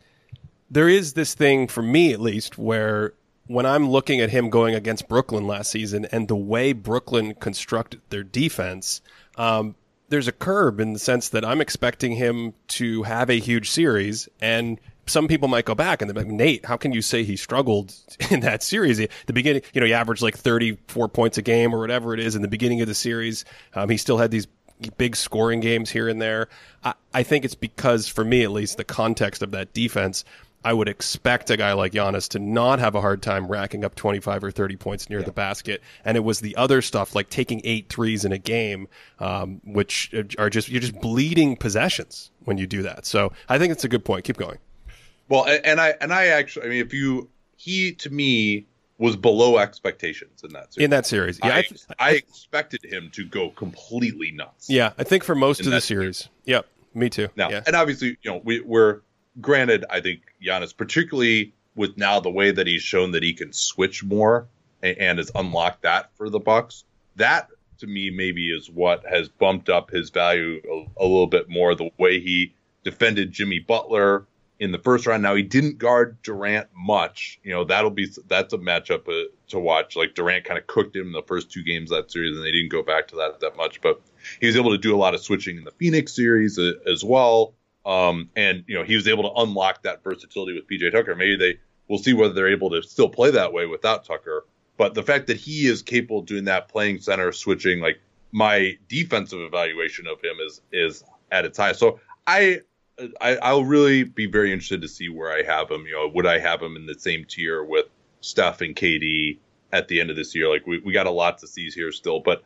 there is this thing for me at least where when I'm looking at him going against Brooklyn last season and the way Brooklyn constructed their defense, um, there's a curb in the sense that I'm expecting him to have a huge series and some people might go back and they're like, Nate, how can you say he struggled in that series? At the beginning, you know, he averaged like 34 points a game or whatever it is in the beginning of the series. Um, he still had these big scoring games here and there. I, I think it's because, for me at least, the context of that defense I would expect a guy like Giannis to not have a hard time racking up 25 or 30 points near yeah. the basket. And it was the other stuff like taking eight threes in a game, um, which are just, you're just bleeding possessions when you do that. So I think it's a good point. Keep going. Well, and I, and I actually, I mean, if you, he to me was below expectations in that series. In that series. Yeah. I, I, I expected him to go completely nuts. Yeah. I think for most of the series. series. Yep. Me too. Now, yeah. and obviously, you know, we, we're, granted, I think Giannis, particularly with now the way that he's shown that he can switch more and, and has unlocked that for the Bucks, that to me maybe is what has bumped up his value a, a little bit more. The way he defended Jimmy Butler in the first round. Now he didn't guard Durant much. You know that'll be that's a matchup uh, to watch. Like Durant kind of cooked him in the first two games that series, and they didn't go back to that that much. But he was able to do a lot of switching in the Phoenix series uh, as well. Um, and you know he was able to unlock that versatility with PJ Tucker. Maybe they we'll see whether they're able to still play that way without Tucker. But the fact that he is capable of doing that, playing center, switching, like my defensive evaluation of him is is at its highest. So I, I I'll really be very interested to see where I have him. You know, would I have him in the same tier with Steph and KD at the end of this year? Like we we got a lot to see here still, but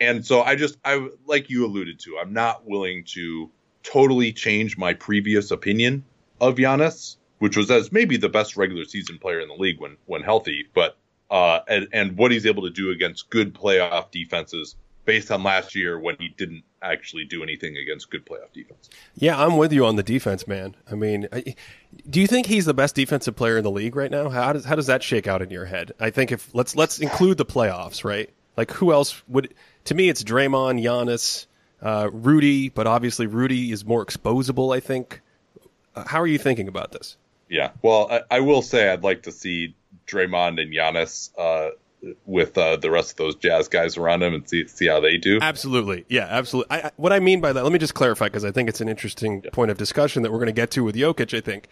and so I just I like you alluded to, I'm not willing to totally changed my previous opinion of Giannis, which was as maybe the best regular season player in the league when when healthy, but uh, and, and what he's able to do against good playoff defenses based on last year when he didn't actually do anything against good playoff defense. Yeah, I'm with you on the defense, man. I mean, do you think he's the best defensive player in the league right now? How does how does that shake out in your head? I think if let's let's include the playoffs, right? Like who else would? To me, it's Draymond, Giannis, uh, Rudy, but obviously Rudy is more exposable. I think. Uh, how are you thinking about this? Yeah, well, I, I, will say I'd like to see Draymond and Giannis uh, with uh, the rest of those Jazz guys around him and see see how they do. Absolutely, yeah, absolutely. I, I, what I mean by that, let me just clarify because I think it's an interesting yeah. point of discussion that we're going to get to with Jokic. I think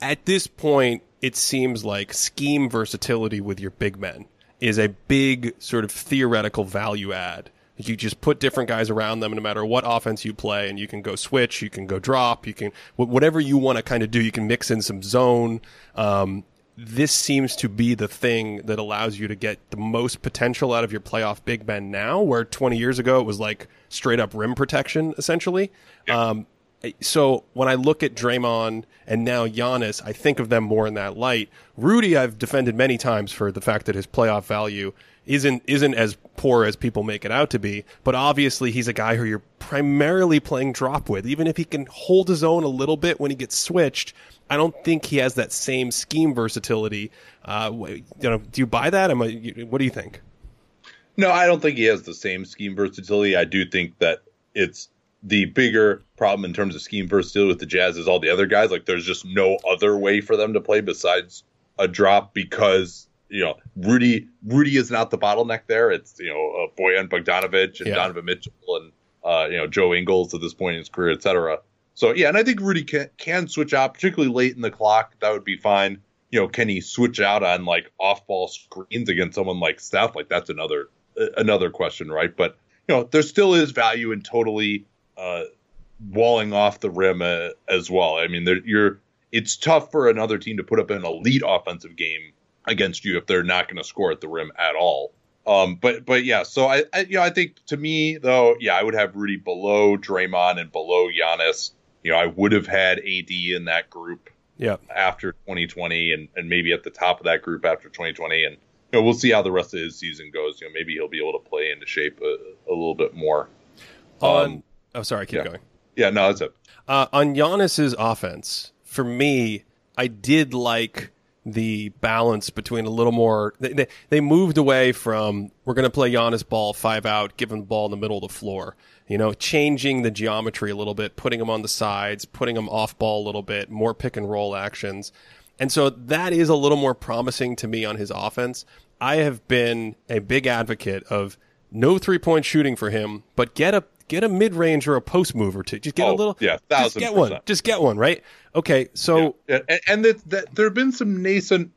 at this point, it seems like scheme versatility with your big men is a big sort of theoretical value add you just put different guys around them no matter what offense you play, and you can go switch, you can go drop, you can whatever you want to kind of do. You can mix in some zone. Um, this seems to be the thing that allows you to get the most potential out of your playoff big men now, where 20 years ago it was like straight up rim protection, essentially. Yeah. Um, so when I look at Draymond and now Giannis, I think of them more in that light. Rudy, I've defended many times for the fact that his playoff value isn't isn't as poor as people make it out to be. But obviously, he's a guy who you're primarily playing drop with. Even if he can hold his own a little bit when he gets switched, I don't think he has that same scheme versatility. Uh, you know, do you buy that? Am I, what do you think? No, I don't think he has the same scheme versatility. I do think that it's the bigger problem in terms of scheme versatility with the Jazz is all the other guys. Like, there's just no other way for them to play besides a drop because you know, Rudy Rudy is not the bottleneck there. It's you know uh, Bojan Bogdanovic and yeah. Donovan Mitchell and uh, you know Joe Ingles at this point in his career, etc. So yeah, and I think Rudy can, can switch out, particularly late in the clock. That would be fine. You know, can he switch out on like off-ball screens against someone like Steph? Like that's another uh, another question, right? But you know, there still is value in totally uh, walling off the rim uh, as well. I mean, you're it's tough for another team to put up an elite offensive game against you if they're not going to score at the rim at all. Um, but but yeah, so I, I, you know I think to me though, yeah, I would have Rudy below Draymond and below Giannis. You know, I would have had AD in that group. Yeah. After 2020, and and maybe at the top of that group after 2020, and you know we'll see how the rest of his season goes. You know, maybe he'll be able to play into shape a, a little bit more. On um, oh, sorry, keep yeah. going. Yeah, no, that's it. Uh, on Giannis's offense, for me, I did like the balance between a little more. They, they moved away from we're going to play Giannis ball five out, give him the ball in the middle of the floor. You know, changing the geometry a little bit, putting him on the sides, putting him off ball a little bit, more pick and roll actions. And so that is a little more promising to me on his offense. I have been a big advocate of no three point shooting for him, but get a get a mid range or a post move or two. Just get Oh, a little. yeah, just thousand get one. Just get one. Right. Okay. So Yeah, and, and that, that there have been some nascent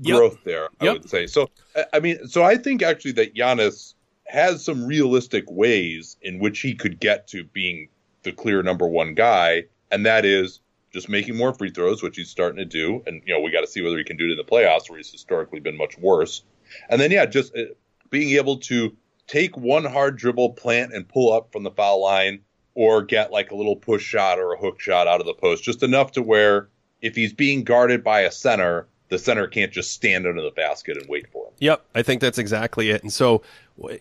Yep. growth there, I Yep. would say. So, I- I mean, so I think actually that Giannis has some realistic ways in which he could get to being the clear number one guy, and that is just making more free throws, which he's starting to do. And you know, we got to see whether he can do it in the playoffs, where he's historically been much worse. And then, yeah, just uh, being able to take one hard dribble, plant, and pull up from the foul line, or get like a little push shot or a hook shot out of the post, just enough to where if he's being guarded by a center, the center can't just stand under the basket and wait for him. Yep, I think that's exactly it. And so,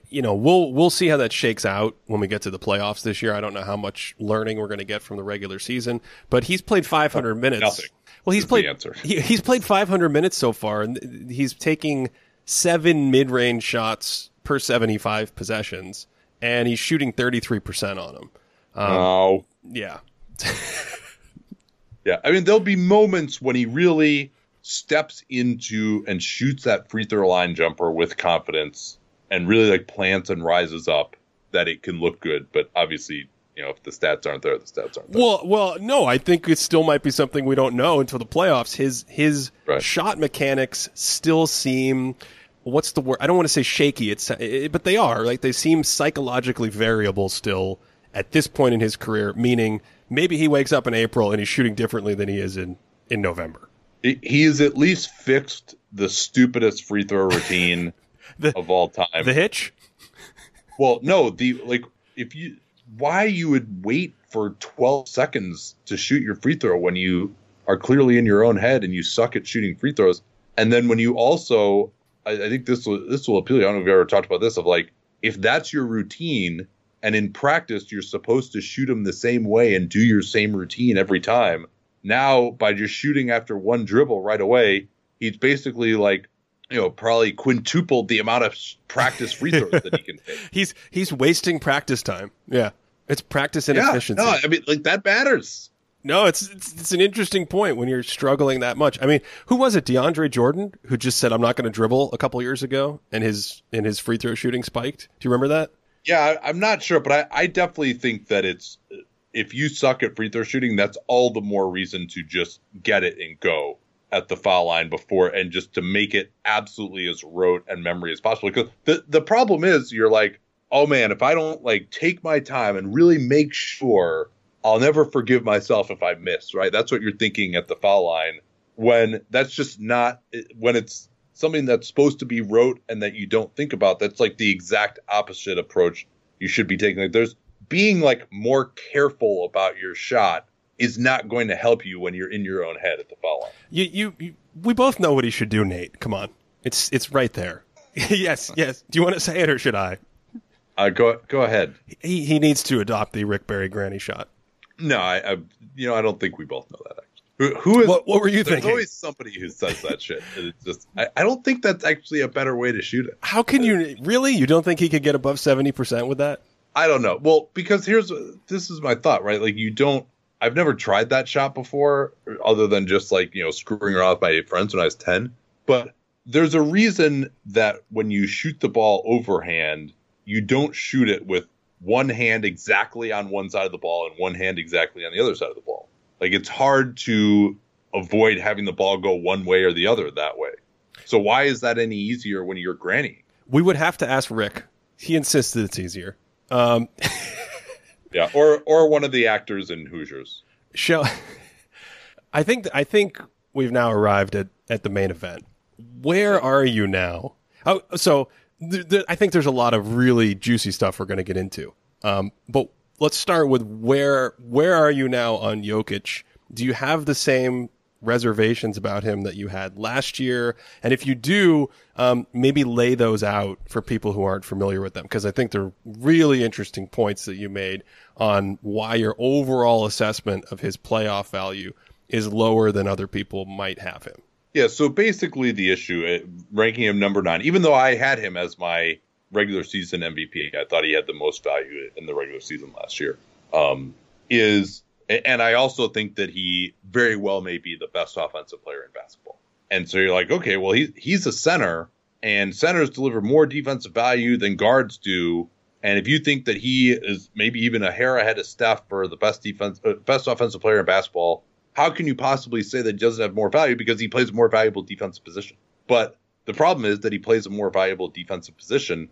you know, we'll we'll see how that shakes out when we get to the playoffs this year. I don't know how much learning we're going to get from the regular season, but he's played 500 minutes. nothing Well, he's played he, he's played 500 minutes so far, and he's taking seven mid-range shots per 75 possessions, and he's shooting 33 percent on them. Um, oh, Yeah, yeah. I mean, there'll be moments when he really steps into and shoots that free throw line jumper with confidence and really like plants and rises up that it can look good. But obviously, you know, if the stats aren't there, the stats aren't there. Well, well, no, I think it still might be something we don't know until the playoffs. His his Right. shot mechanics still seem what's the word? I don't want to say shaky. It's it, but they are like they seem psychologically variable still at this point in his career. Meaning maybe he wakes up in April and he's shooting differently than he is in in November. He- has at least fixed the stupidest free throw routine The- of all time. The hitch. Well, no, the like if you why you would wait for 12 seconds to shoot your free throw when you are clearly in your own head and you suck at shooting free throws, and then when you also, I, I think this will this will appeal. to you. I don't know if we ever talked about this of like if that's your routine and in practice you're supposed to shoot them the same way and do your same routine every time. Now by just shooting after one dribble right away, he's basically like you know probably quintupled the amount of practice free throws that he can take. He's he's wasting practice time. Yeah, it's practice Yeah, inefficiency. no, I mean, like that matters. No, it's, it's it's an interesting point when you're struggling that much. I mean, who was it? DeAndre Jordan, who just said, "I'm not going to dribble" a couple years ago, and his and his free throw shooting spiked. Do you remember that? Yeah, I'm not sure, but I, I definitely think that it's if you suck at free throw shooting, that's all the more reason to just get it and go at the foul line before and just to make it absolutely as rote and memory as possible. Because the the problem is you're like, oh man, if I don't like take my time and really make sure, I'll never forgive myself if I miss. Right? That's what you're thinking at the foul line when that's just not when it's something that's supposed to be rote and that you don't think about. That's like the exact opposite approach you should be taking. Like there's being like more careful about your shot is not going to help you when you're in your own head at the foul line. You, you, you we both know what he should do, Nate. Come on, it's it's right there. yes, yes. Do you want to say it or should I? Uh, go go ahead. He he needs to adopt the Rick Barry granny shot. No, I, I you know I don't think we both know that. Actually, who, who is? What what were you there's thinking? There's always somebody who says that shit. And it's just I, I don't think that's actually a better way to shoot it. How can you really? You don't think he could get above seventy percent with that? I don't know. Well, because here's this is my thought, right? Like you don't. I've never tried that shot before, other than just like you know screwing around with my friends when I was ten. But there's a reason that when you shoot the ball overhand, you don't shoot it with one hand exactly on one side of the ball and one hand exactly on the other side of the ball. Like it's hard to avoid having the ball go one way or the other that way. So why is that any easier when you're granny? We would have to ask Rick. He insists that it's easier. Um, Yeah, or or one of the actors in Hoosiers. Shall I think I think we've now arrived at, at the main event. Where are you now? Oh, so th- th- I think there's a lot of really juicy stuff we're going to get into. Um, but let's start with where where are you now on Jokic? Do you have the same reservations about him that you had last year? And if you do, um, maybe lay those out for people who aren't familiar with them, because I think they're really interesting points that you made on why your overall assessment of his playoff value is lower than other people might have him. Yeah, so basically the issue, uh, ranking him number nine, even though I had him as my regular season MVP, I thought he had the most value in the regular season last year, um, is, and I also think that he very well may be the best offensive player in basketball. And so you're like, okay, well, he, he's a center, and centers deliver more defensive value than guards do. And if you think that he is maybe even a hair ahead of Steph for the best defense, uh, best offensive player in basketball, how can you possibly say that he doesn't have more value because he plays a more valuable defensive position? But the problem is that he plays a more valuable defensive position,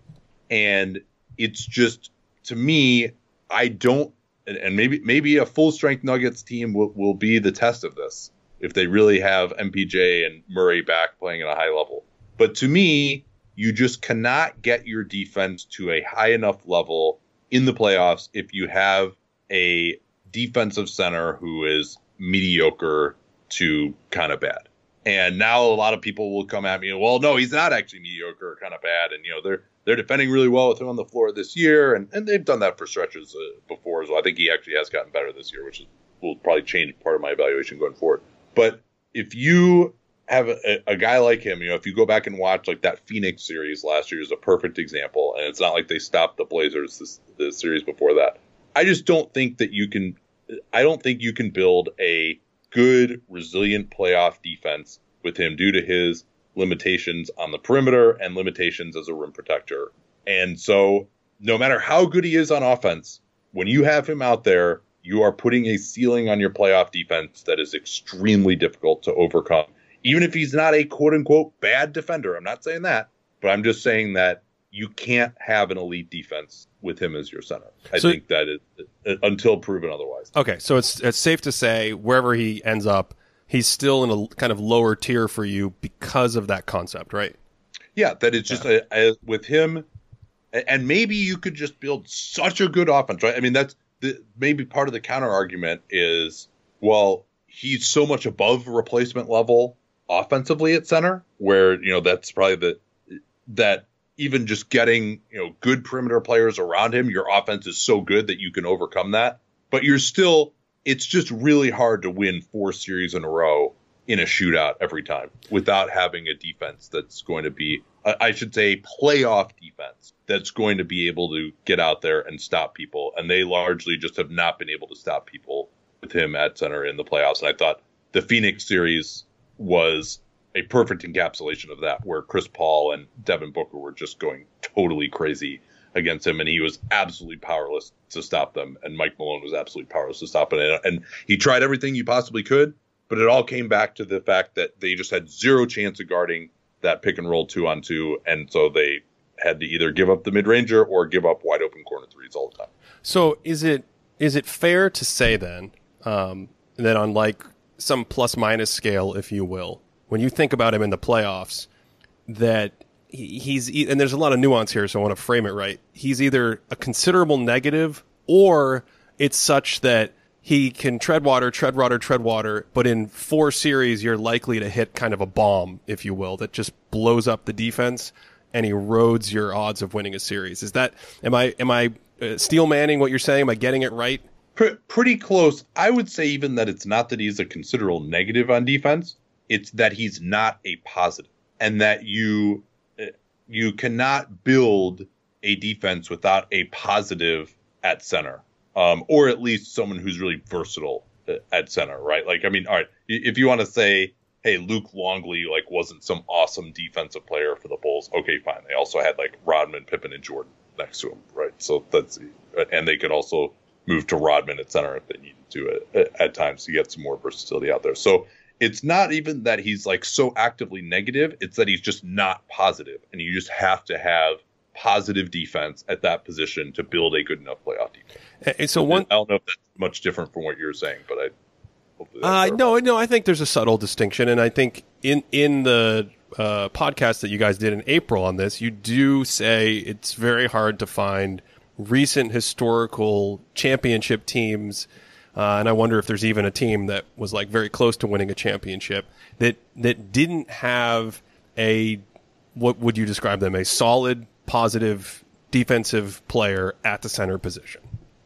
and it's just to me, I don't, and maybe maybe a full strength Nuggets team will, will be the test of this if they really have MPJ and Murray back playing at a high level. But to me, you just cannot get your defense to a high enough level in the playoffs if you have a defensive center who is mediocre to kind of bad. And now a lot of people will come at me, well, no, he's not actually mediocre or kind of bad. And, you know, they're they're defending really well with him on the floor this year. And, and they've done that for stretches uh, before well. I think he actually has gotten better this year, which is, will probably change part of my evaluation going forward. But if you have a, a, guy like him, you know, if you go back and watch like that Phoenix series last year is a perfect example, and it's not like they stopped the Blazers this, the series before that. I just don't think that you can. I don't think you can build a good, resilient playoff defense with him due to his limitations on the perimeter and limitations as a rim protector. And so, no matter how good he is on offense, when you have him out there, you are putting a ceiling on your playoff defense that is extremely difficult to overcome. Even if he's not a quote unquote bad defender, I'm not saying that, but I'm just saying that you can't have an elite defense with him as your center. I so, think that is until proven otherwise. Okay, so it's it's safe to say wherever he ends up, he's still in a kind of lower tier for you because of that concept, right? Yeah, that it's just yeah. a, a, with him, and maybe you could just build such a good offense, right? I mean, that's the, maybe part of the counter argument is, well, he's so much above replacement level offensively at center, where you know that's probably the that even just getting you know good perimeter players around him, your offense is so good that you can overcome that. But you're still, it's just really hard to win four series in a row in a shootout every time without having a defense that's going to be, I should say, playoff defense that's going to be able to get out there and stop people. And they largely just have not been able to stop people with him at center in the playoffs. And I thought the Phoenix series was a perfect encapsulation of that, where Chris Paul and Devin Booker were just going totally crazy against him, and he was absolutely powerless to stop them. And Mike Malone was absolutely powerless to stop it. And he tried everything you possibly could, but it all came back to the fact that they just had zero chance of guarding that pick and roll two on two, and so they had to either give up the mid ranger or give up wide open corner threes all the time. So is it is it fair to say then um, that on like some plus minus scale, if you will, when you think about him in the playoffs, that he's and there's a lot of nuance here, so I want to frame it right. He's either a considerable negative or it's such that he can tread water, tread water, tread water, but in four series, you're likely to hit kind of a bomb, if you will, that just blows up the defense and erodes your odds of winning a series. Is that am I am I uh, steel manning what you're saying? Am I getting it right? pretty close. I would say even that it's not that he's a considerable negative on defense. It's that he's not a positive, and that you uh, you cannot build a defense without a positive at center, um, or at least someone who's really versatile uh, at center, right? Like, I mean, all right, if you want to say hey, Luke Longley like wasn't some awesome defensive player for the Bulls. Okay, fine. They also had like Rodman, Pippen, and Jordan next to him, right? So that's and they could also move to Rodman at center if they needed to at, at times to get some more versatility out there. So it's not even that he's like so actively negative; it's that he's just not positive, and you just have to have positive defense at that position to build a good enough playoff defense. And so one, I don't know if that's much different from what you're saying, but I uh, no, no, I think there's a subtle distinction, and I think in in the uh, podcast that you guys did in April on this, you do say it's very hard to find recent historical championship teams, uh, and I wonder if there's even a team that was like very close to winning a championship that that didn't have a what would you describe them a solid, positive defensive player at the center position.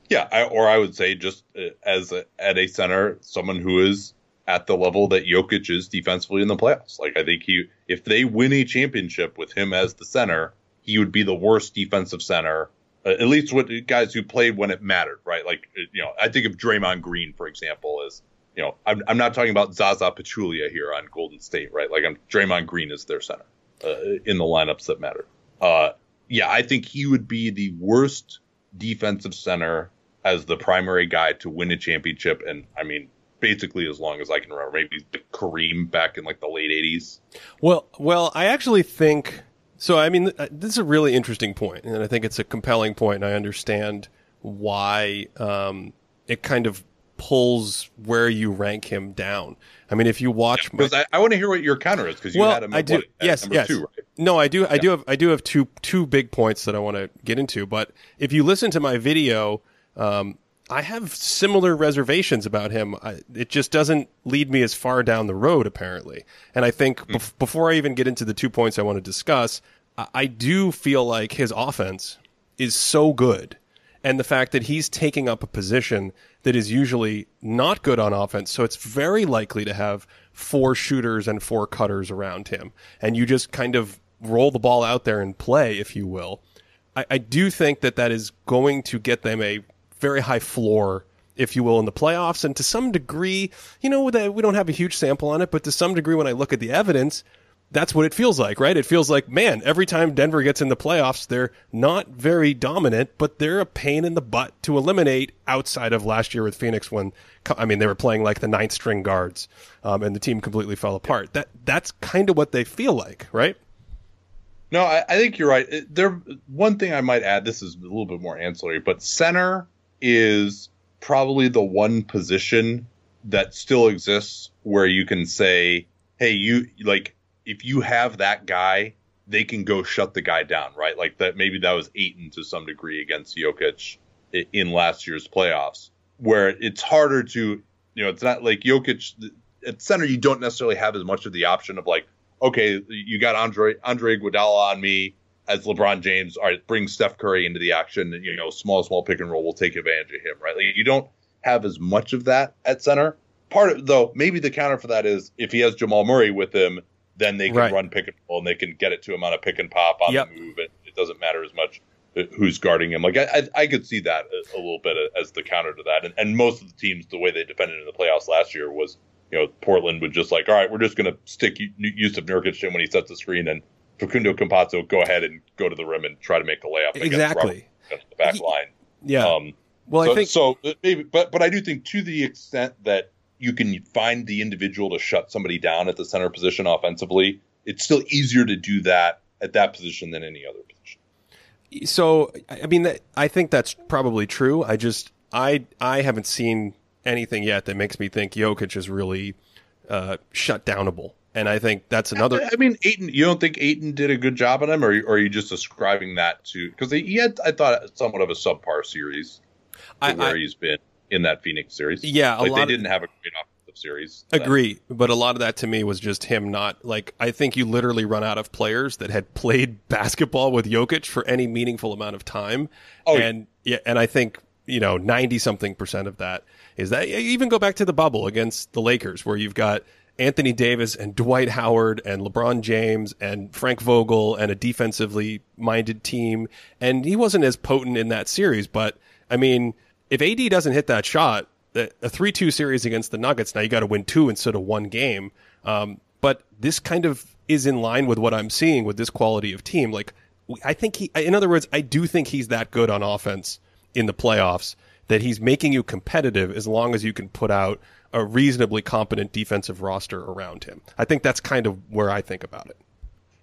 Yeah, I, or I would say just uh, as a, at a center, someone who is at the level that Jokic is defensively in the playoffs. Like I think he, if they win a championship with him as the center, he would be the worst defensive center. Uh, at least with guys who played when it mattered, right? Like uh, you know, I think of Draymond Green, for example, as you know, I'm, I'm not talking about Zaza Pachulia here on Golden State, right? Like I'm Draymond Green is their center uh, in the lineups that matter. Uh, yeah, I think he would be the worst defensive center as the primary guy to win a championship. And I mean, basically as long as I can remember, maybe Kareem back in like the late '80s. Well, well, I actually think so. I mean, uh, this is a really interesting point, and I think it's a compelling point, and I understand why um, it kind of pulls where you rank him down. I mean, if you watch, because I, I want to hear what your counter is because you well, had him. I do. What, yes, yes. Two, right? No, I do. I do have. I do have two two big points that I want to get into. But if you listen to my video, um, I have similar reservations about him. I, it just doesn't lead me as far down the road, apparently. And I think mm. bef- before I even get into the two points I want to discuss, I, I do feel like his offense is so good and the fact that he's taking up a position that is usually not good on offense. So it's very likely to have four shooters and four cutters around him. And you just kind of roll the ball out there and play, if you will. I, I do think that that is going to get them a very high floor, if you will, in the playoffs. And to some degree, you know, we don't have a huge sample on it, but to some degree, when I look at the evidence, that's what it feels like, right? It feels like, man, every time Denver gets in the playoffs, they're not very dominant, but they're a pain in the butt to eliminate outside of last year with Phoenix when, I mean, they were playing like the ninth string guards, um, and the team completely fell apart. That, that's kind of what they feel like, right? No, I, I think you're right. There, one thing I might add, this is a little bit more ancillary, but center is probably the one position that still exists where you can say, hey, you like if you have that guy, they can go shut the guy down, right? Like that maybe that was Ayton to some degree against Jokic in last year's playoffs, where it's harder to, you know, it's not like Jokic at center. You don't necessarily have as much of the option of like, okay, you got Andre Andre Iguodala on me as LeBron James. All right, bring Steph Curry into the action. You know, small small pick and roll. We'll take advantage of him, right? Like you don't have as much of that at center. Part of though, maybe the counter for that is if he has Jamal Murray with him then they can right. run pick and roll and they can get it to him on a pick and pop on yep. the move. It, it doesn't matter as much uh, who's guarding him. Like I, I, I, could see that a, a little bit uh, as the counter to that. And, and, most of the teams, the way they defended in the playoffs last year was, you know, Portland would just like, all right, we're just going to stick Jusuf Nurkic in when he sets the screen, and Facundo Campazzo go ahead and go to the rim and try to make the layup exactly against the back line. Yeah. Um, well, so, I think so. Maybe, but but I do think to the extent that you can find the individual to shut somebody down at the center position offensively it's still easier to do that at that position than any other position. So, I mean, I think that's probably true. I just, I, I haven't seen anything yet that makes me think Jokic is really uh, shut downable. And I think that's another. I mean, Ayton. You don't think Ayton did a good job on him, or, or are you just ascribing that to because he had, I thought, somewhat of a subpar series I, where I, he's been in that Phoenix series. Yeah, like they didn't have a great offensive series. Agree, but a lot of that to me was just him not like. I think you literally run out of players that had played basketball with Jokic for any meaningful amount of time. Oh, and yeah, and I think you know ninety something percent of that is that. Even go back to the bubble against the Lakers, where you've got Anthony Davis and Dwight Howard and LeBron James and Frank Vogel and a defensively minded team, and he wasn't as potent in that series. But I mean, if AD doesn't hit that shot a three two series against the Nuggets. Now you got to win two instead of one game. Um, but this kind of is in line with what I'm seeing with this quality of team. Like I think he, in other words, I do think he's that good on offense in the playoffs that he's making you competitive as long as you can put out a reasonably competent defensive roster around him. I think that's kind of where I think about it.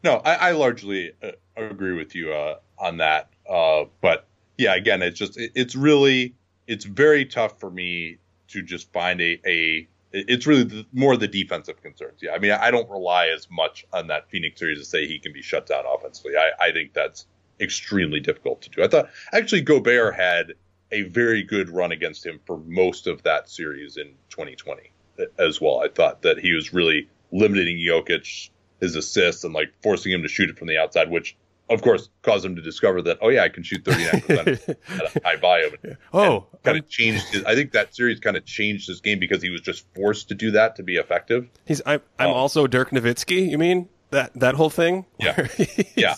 No, I, I largely uh, agree with you uh, on that. Uh, but yeah, again, it's just it, it's really it's very tough for me to just find a, a it's really the, more the defensive concerns. Yeah, I mean, I don't rely as much on that Phoenix series to say he can be shut down offensively. I, I think that's extremely difficult to do. I thought actually Gobert had a very good run against him for most of that series in 2020 as well. I thought that he was really limiting Jokic his assists and like forcing him to shoot it from the outside, which of course, caused him to discover that, oh yeah, I can shoot 39% at a high volume. oh, kind of changed his. I think that series kind of changed his game because he was just forced to do that to be effective. He's. I, I'm um, also Dirk Nowitzki. You mean that that whole thing? Yeah. yeah.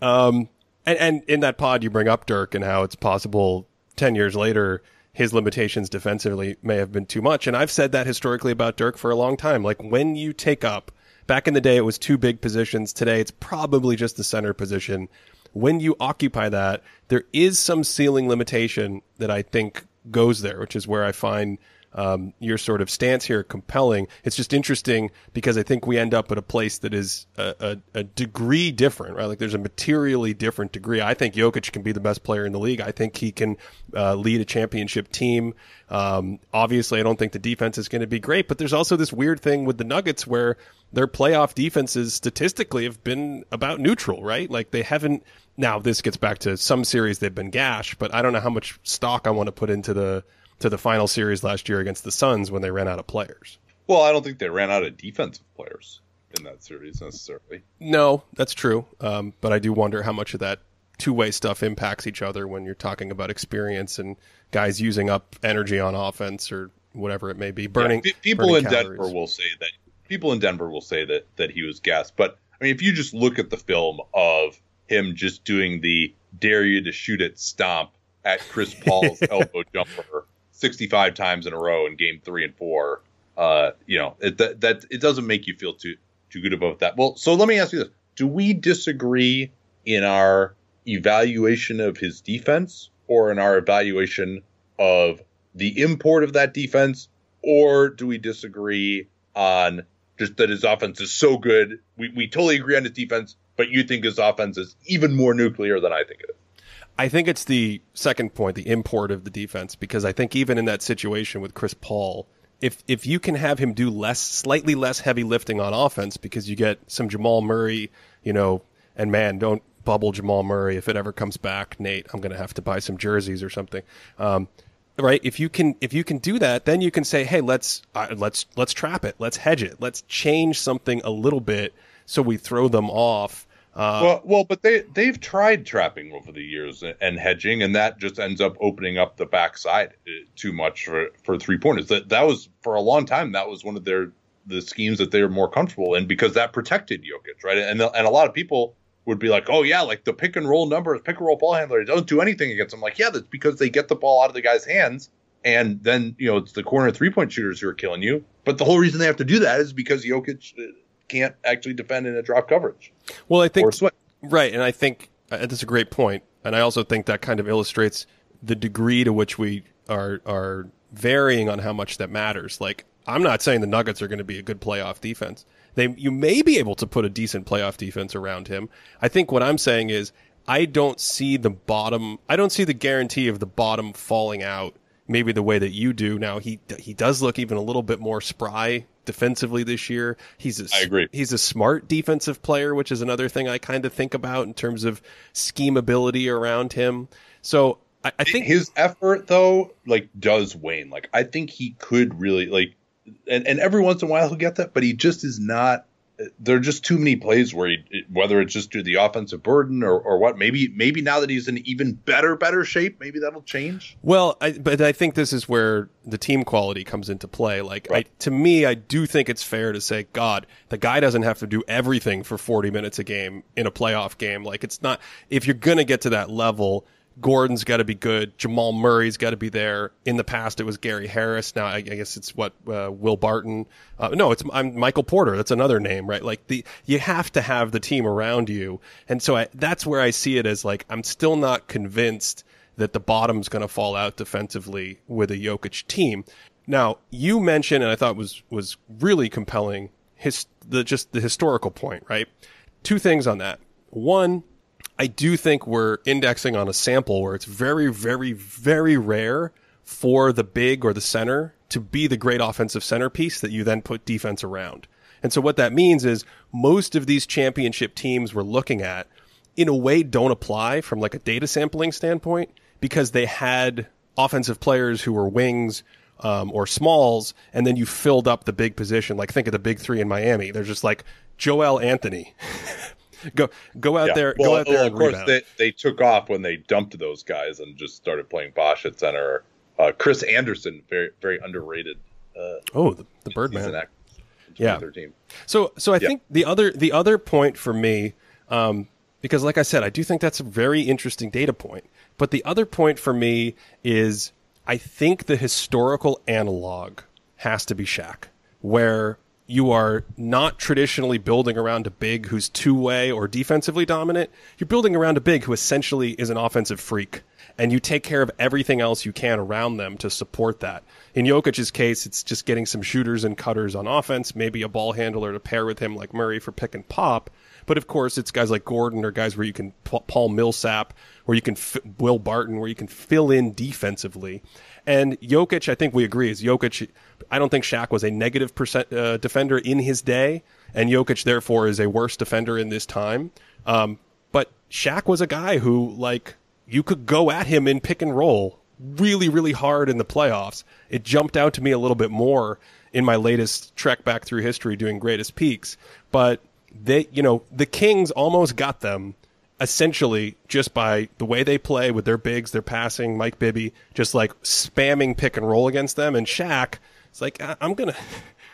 Um, and and in that pod, you bring up Dirk and how it's possible ten years later his limitations defensively may have been too much. And I've said that historically about Dirk for a long time. Like when you take up Back in the day, it was two big positions. Today, it's probably just the center position. when you occupy that, there is some ceiling limitation that I think goes there, which is where I find um, your sort of stance here compelling. It's just interesting because I think we end up at a place that is a, a, a, degree different, right? Like there's a materially different degree. I think Jokic can be the best player in the league. I think he can uh, lead a championship team. Um, obviously, I don't think the defense is going to be great, but there's also this weird thing with the Nuggets where their playoff defenses statistically have been about neutral, right? Like they haven't. Now this gets back to some series they've been gashed, but I don't know how much stock I want to put into the to the final series last year against the Suns when they ran out of players. Well, I don't think they ran out of defensive players in that series necessarily. No, that's true. Um, but I do wonder how much of that two way stuff impacts each other when you're talking about experience and guys using up energy on offense or whatever it may be. Burning yeah, people burning in calories. Denver will say that people in Denver will say that that he was gassed. But I mean, if you just look at the film of him just doing the dare you to shoot it stomp at Chris Paul's elbow jumper 65 times in a row in game three and four, uh, you know, it, that, that it doesn't make you feel too too good about that. Well, so let me ask you this: Do we disagree in our evaluation of his defense, or in our evaluation of the import of that defense, or do we disagree on just that his offense is so good? We we totally agree on his defense, but you think his offense is even more nuclear than I think it is. I think it's the second point, the import of the defense, because I think even in that situation with Chris Paul, if if you can have him do less, slightly less heavy lifting on offense, because you get some Jamal Murray, you know, and man, don't bubble Jamal Murray if it ever comes back, Nate. I'm going to have to buy some jerseys or something. Um, right? If you can if you can do that, then you can say, hey, let's uh, let's let's trap it, let's hedge it, let's change something a little bit so we throw them off uh, well, well, but they they've tried trapping over the years and hedging, and that just ends up opening up the backside uh, too much for for three pointers. That that was for a long time. That was one of their the schemes that they were more comfortable in because that protected Jokic, right? And and a lot of people would be like, oh yeah, like the pick and roll numbers, pick and roll ball handler don't do anything against them. Like yeah, that's because they get the ball out of the guy's hands, and then you know it's the corner three point shooters who are killing you. But the whole reason they have to do that is because Jokic uh, can't actually defend in a drop coverage. Well, I think right, and I think uh, that's a great point, and I also think that kind of illustrates the degree to which we are are varying on how much that matters. Like, I'm not saying the Nuggets are going to be a good playoff defense. They you may be able to put a decent playoff defense around him. I think what I'm saying is I don't see the bottom. I don't see the guarantee of the bottom falling out. Maybe the way that you do now. He he does look even a little bit more spry defensively this year. He's a, I agree. He's a smart defensive player, which is another thing I kind of think about in terms of scheme ability around him. So I, I think his effort though, like, does wane. Like, I think he could really like, and and every once in a while he'll get that, but he just is not there are just too many plays where he, whether it's just due to the offensive burden or, or what, maybe maybe now that he's in even better better shape, maybe that'll change. Well, I, but I think this is where the team quality comes into play. Like right. I, to me, I do think it's fair to say, God, the guy doesn't have to do everything for 40 minutes a game in a playoff game. Like it's not if you're gonna get to that level Gordon's got to be good. Jamal Murray's got to be there. In the past, it was Gary Harris. Now I guess it's what uh, Will Barton. Uh, no, it's I'm Michael Porter. That's another name, right? Like the you have to have the team around you, and so I, that's where I see it as like I'm still not convinced that the bottom's going to fall out defensively with a Jokic team. Now you mentioned, and I thought was was really compelling, his the just the historical point, right? Two things on that. One, I do think we're indexing on a sample where it's very, very, very rare for the big or the center to be the great offensive centerpiece that you then put defense around. And so what that means is most of these championship teams we're looking at in a way don't apply from like a data sampling standpoint because they had offensive players who were wings um, or smalls, and then you filled up the big position. Like think of the big three in Miami. They're just like Joel Anthony, go go out yeah. there. Well, go out there. Well, of course, they, they took off when they dumped those guys and just started playing Bosh at center. Uh, Chris Andersen, very very underrated. Uh, oh, the, the Birdman. Yeah. So so I yeah. think the other the other point for me, um, because like I said, I do think that's a very interesting data point. But the other point for me is I think the historical analog has to be Shaq, where you are not traditionally building around a big who's two way or defensively dominant. You're building around a big who essentially is an offensive freak. And you take care of everything else you can around them to support that. In Jokic's case, it's just getting some shooters and cutters on offense, maybe a ball handler to pair with him like Murray for pick and pop. But of course, it's guys like Gordon or guys where you can Paul Millsap, where you can Will Barton, where you can fill in defensively. And Jokic, I think we agree, is Jokic. I don't think Shaq was a negative percent uh, defender in his day, and Jokic therefore is a worse defender in this time. Um, but Shaq was a guy who, like, you could go at him in pick and roll really, really hard in the playoffs. It jumped out to me a little bit more in my latest trek back through history doing greatest peaks. But they, you know, the Kings almost got them essentially just by the way they play with their bigs, their passing, Mike Bibby, just like spamming pick and roll against them. And Shaq, it's like, I'm going to.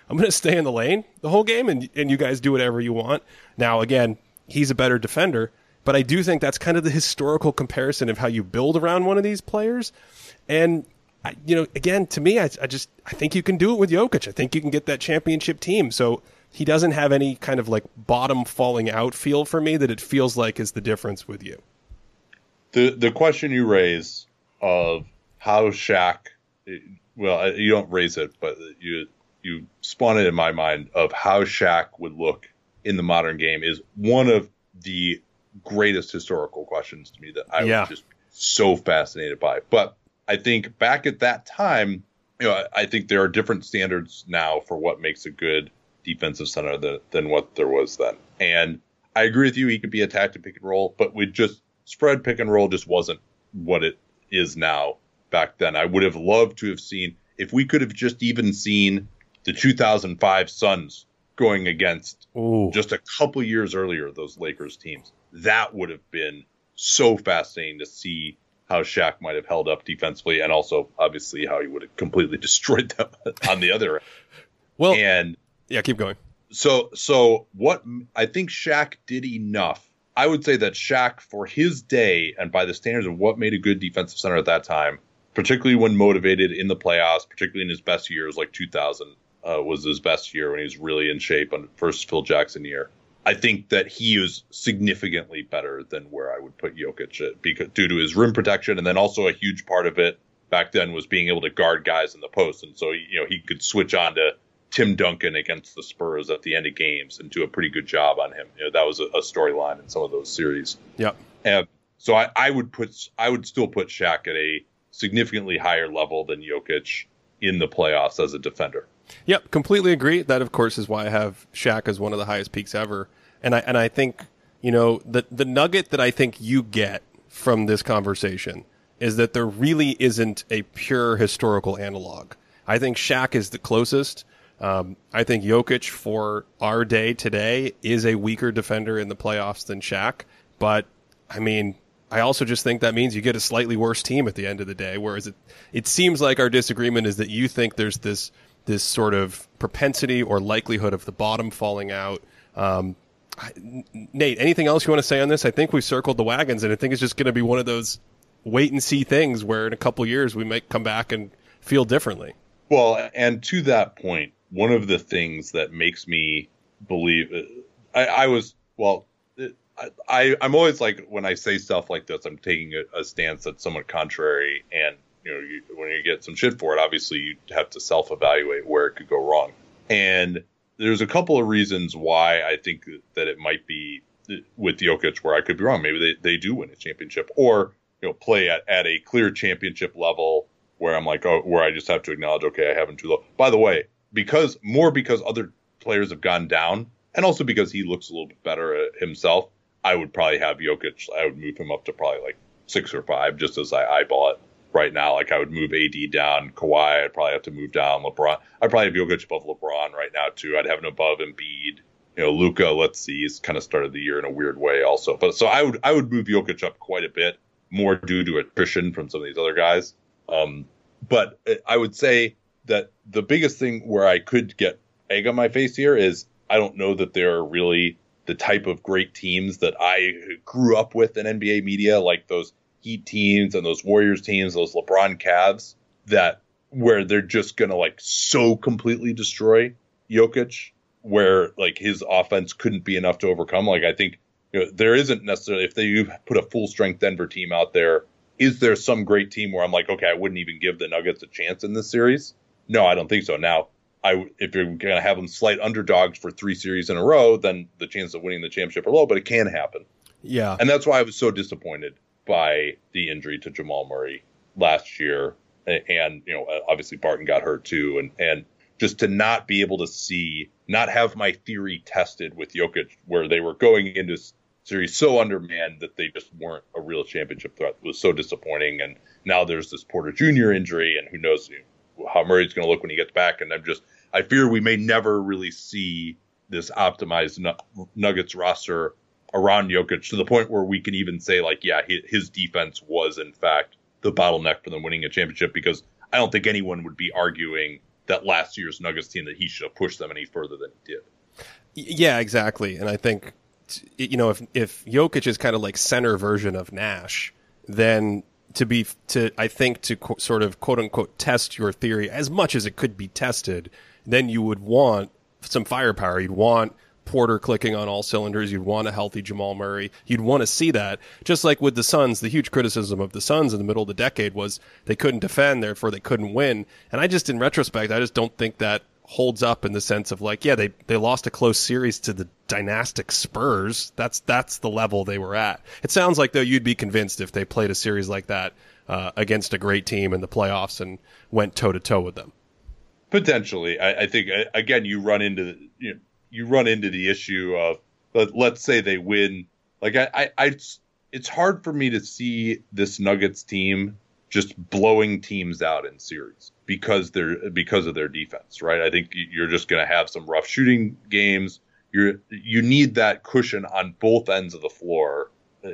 I'm going to stay in the lane the whole game and, and you guys do whatever you want. Now, again, he's a better defender, but I do think that's kind of the historical comparison of how you build around one of these players. And, I, you know, again, to me, I, I just, I think you can do it with Jokic. I think you can get that championship team. So he doesn't have any kind of like bottom falling out feel for me that it feels like is the difference with you. The the question you raise of how Shaq, well, you don't raise it, but you you spawn it in my mind of how Shaq would look in the modern game is one of the greatest historical questions to me that I yeah. was just so fascinated by. But I think back at that time, you know, I think there are different standards now for what makes a good defensive center than, than what there was then. And I agree with you. He could be attacked and pick and roll, but we just spread pick and roll just wasn't what it is now back then. I would have loved to have seen if we could have just even seen the 2005 Suns going against Ooh. just a couple years earlier those Lakers teams. That would have been so fascinating to see how Shaq might have held up defensively, and also obviously how he would have completely destroyed them on the other end. Well, and yeah, keep going. So, so what I think Shaq did enough. I would say that Shaq, for his day, and by the standards of what made a good defensive center at that time, particularly when motivated in the playoffs, particularly in his best years, like 2000 uh, was his best year when he was really in shape on first Phil Jackson year. I think that he is significantly better than where I would put Jokic at, because due to his rim protection, and then also a huge part of it back then was being able to guard guys in the post, and so you know he could switch on to Tim Duncan against the Spurs at the end of games and do a pretty good job on him. You know, that was a, a storyline in some of those series. Yep. And so I, I would put I would still put Shaq at a significantly higher level than Jokic in the playoffs as a defender. Yep, completely agree. That of course is why I have Shaq as one of the highest peaks ever. And I and I think, you know, the the nugget that I think you get from this conversation is that there really isn't a pure historical analog. I think Shaq is the closest um, I think Jokic for our day today is a weaker defender in the playoffs than Shaq. But I mean, I also just think that means you get a slightly worse team at the end of the day. Whereas it, it seems like our disagreement is that you think there's this this sort of propensity or likelihood of the bottom falling out. Um, Nate, anything else you want to say on this? I think we've circled the wagons, and I think it's just going to be one of those wait and see things where in a couple years we might come back and feel differently. Well, and to that point, one of the things that makes me believe I, I was well I, I'm always like when I say stuff like this, I'm taking a, a stance that's somewhat contrary, and you know, you, when you get some shit for it, obviously you have to self-evaluate where it could go wrong. And there's a couple of reasons why I think that it might be with Jokic where I could be wrong. Maybe they, they do win a championship, or you know, play at, at a clear championship level where I'm like, oh, where I just have to acknowledge, okay, I have him too low. By the way, because more because other players have gone down, and also because he looks a little bit better himself. I would probably have Jokic. I would move him up to probably like six or five, just as I eyeball it right now. Like I would move AD down, Kawhi. I'd probably have to move down LeBron. I'd probably have Jokic above LeBron right now too. I'd have him above Embiid. You know, Luka. Let's see, he's kind of started the year in a weird way also. But so I would I would move Jokic up quite a bit more due to attrition from some of these other guys. Um, but I would say that the biggest thing where I could get egg on my face here is I don't know that they're really the type of great teams that I grew up with in NBA media, like those Heat teams and those Warriors teams, those LeBron Cavs, that where they're just gonna like so completely destroy Jokic where like his offense couldn't be enough to overcome. Like I think you know, there isn't necessarily if they put a full strength Denver team out there, is there some great team where I'm like, okay, I wouldn't even give the Nuggets a chance in this series? No, I don't think so. Now, I if you're going to have them slight underdogs for three series in a row, then the chance of winning the championship are low, but it can happen. Yeah, and that's why I was so disappointed by the injury to Jamal Murray last year, and you know, obviously Barton got hurt too, and and just to not be able to see, not have my theory tested with Jokic, where they were going into series so undermanned that they just weren't a real championship threat it was so disappointing. And now there's this Porter Jr. injury, and who knows how Murray's going to look when he gets back. And I'm just, I fear we may never really see this optimized Nuggets roster around Jokic to the point where we can even say like, yeah, his defense was in fact the bottleneck for them winning a championship because I don't think anyone would be arguing that last year's Nuggets team that he should have pushed them any further than he did. Yeah, exactly. And I think you know if if Jokic is kind of like center version of Nash, then to be to I think to co- sort of quote unquote test your theory as much as it could be tested, then you would want some firepower. You'd want Porter clicking on all cylinders. You'd want a healthy Jamal Murray. You'd want to see that. Just like with the Suns, the huge criticism of the Suns in the middle of the decade was they couldn't defend, therefore they couldn't win. And I just, in retrospect, I just don't think that holds up in the sense of like, yeah, they, they lost a close series to the dynastic Spurs. That's, that's the level they were at. It sounds like though you'd be convinced if they played a series like that, uh, against a great team in the playoffs and went toe to toe with them. Potentially. I, I think, again, you run into, you know, you run into the issue of let, let's say they win. Like I, I, I, it's hard for me to see this Nuggets team just blowing teams out in series because they're because of their defense, right? I think you're just going to have some rough shooting games. You're you need that cushion on both ends of the floor, uh,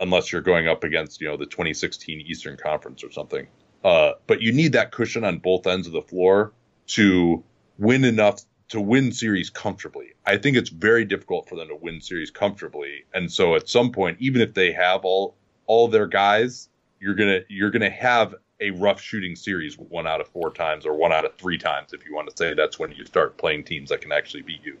unless you're going up against you know the 2016 Eastern Conference or something. Uh, but you need that cushion on both ends of the floor to win enough to win series comfortably. I think it's very difficult for them to win series comfortably. And so at some point, even if they have all all their guys, you're gonna you're gonna have a rough shooting series one out of four times or one out of three times if you want to say that's when you start playing teams that can actually beat you.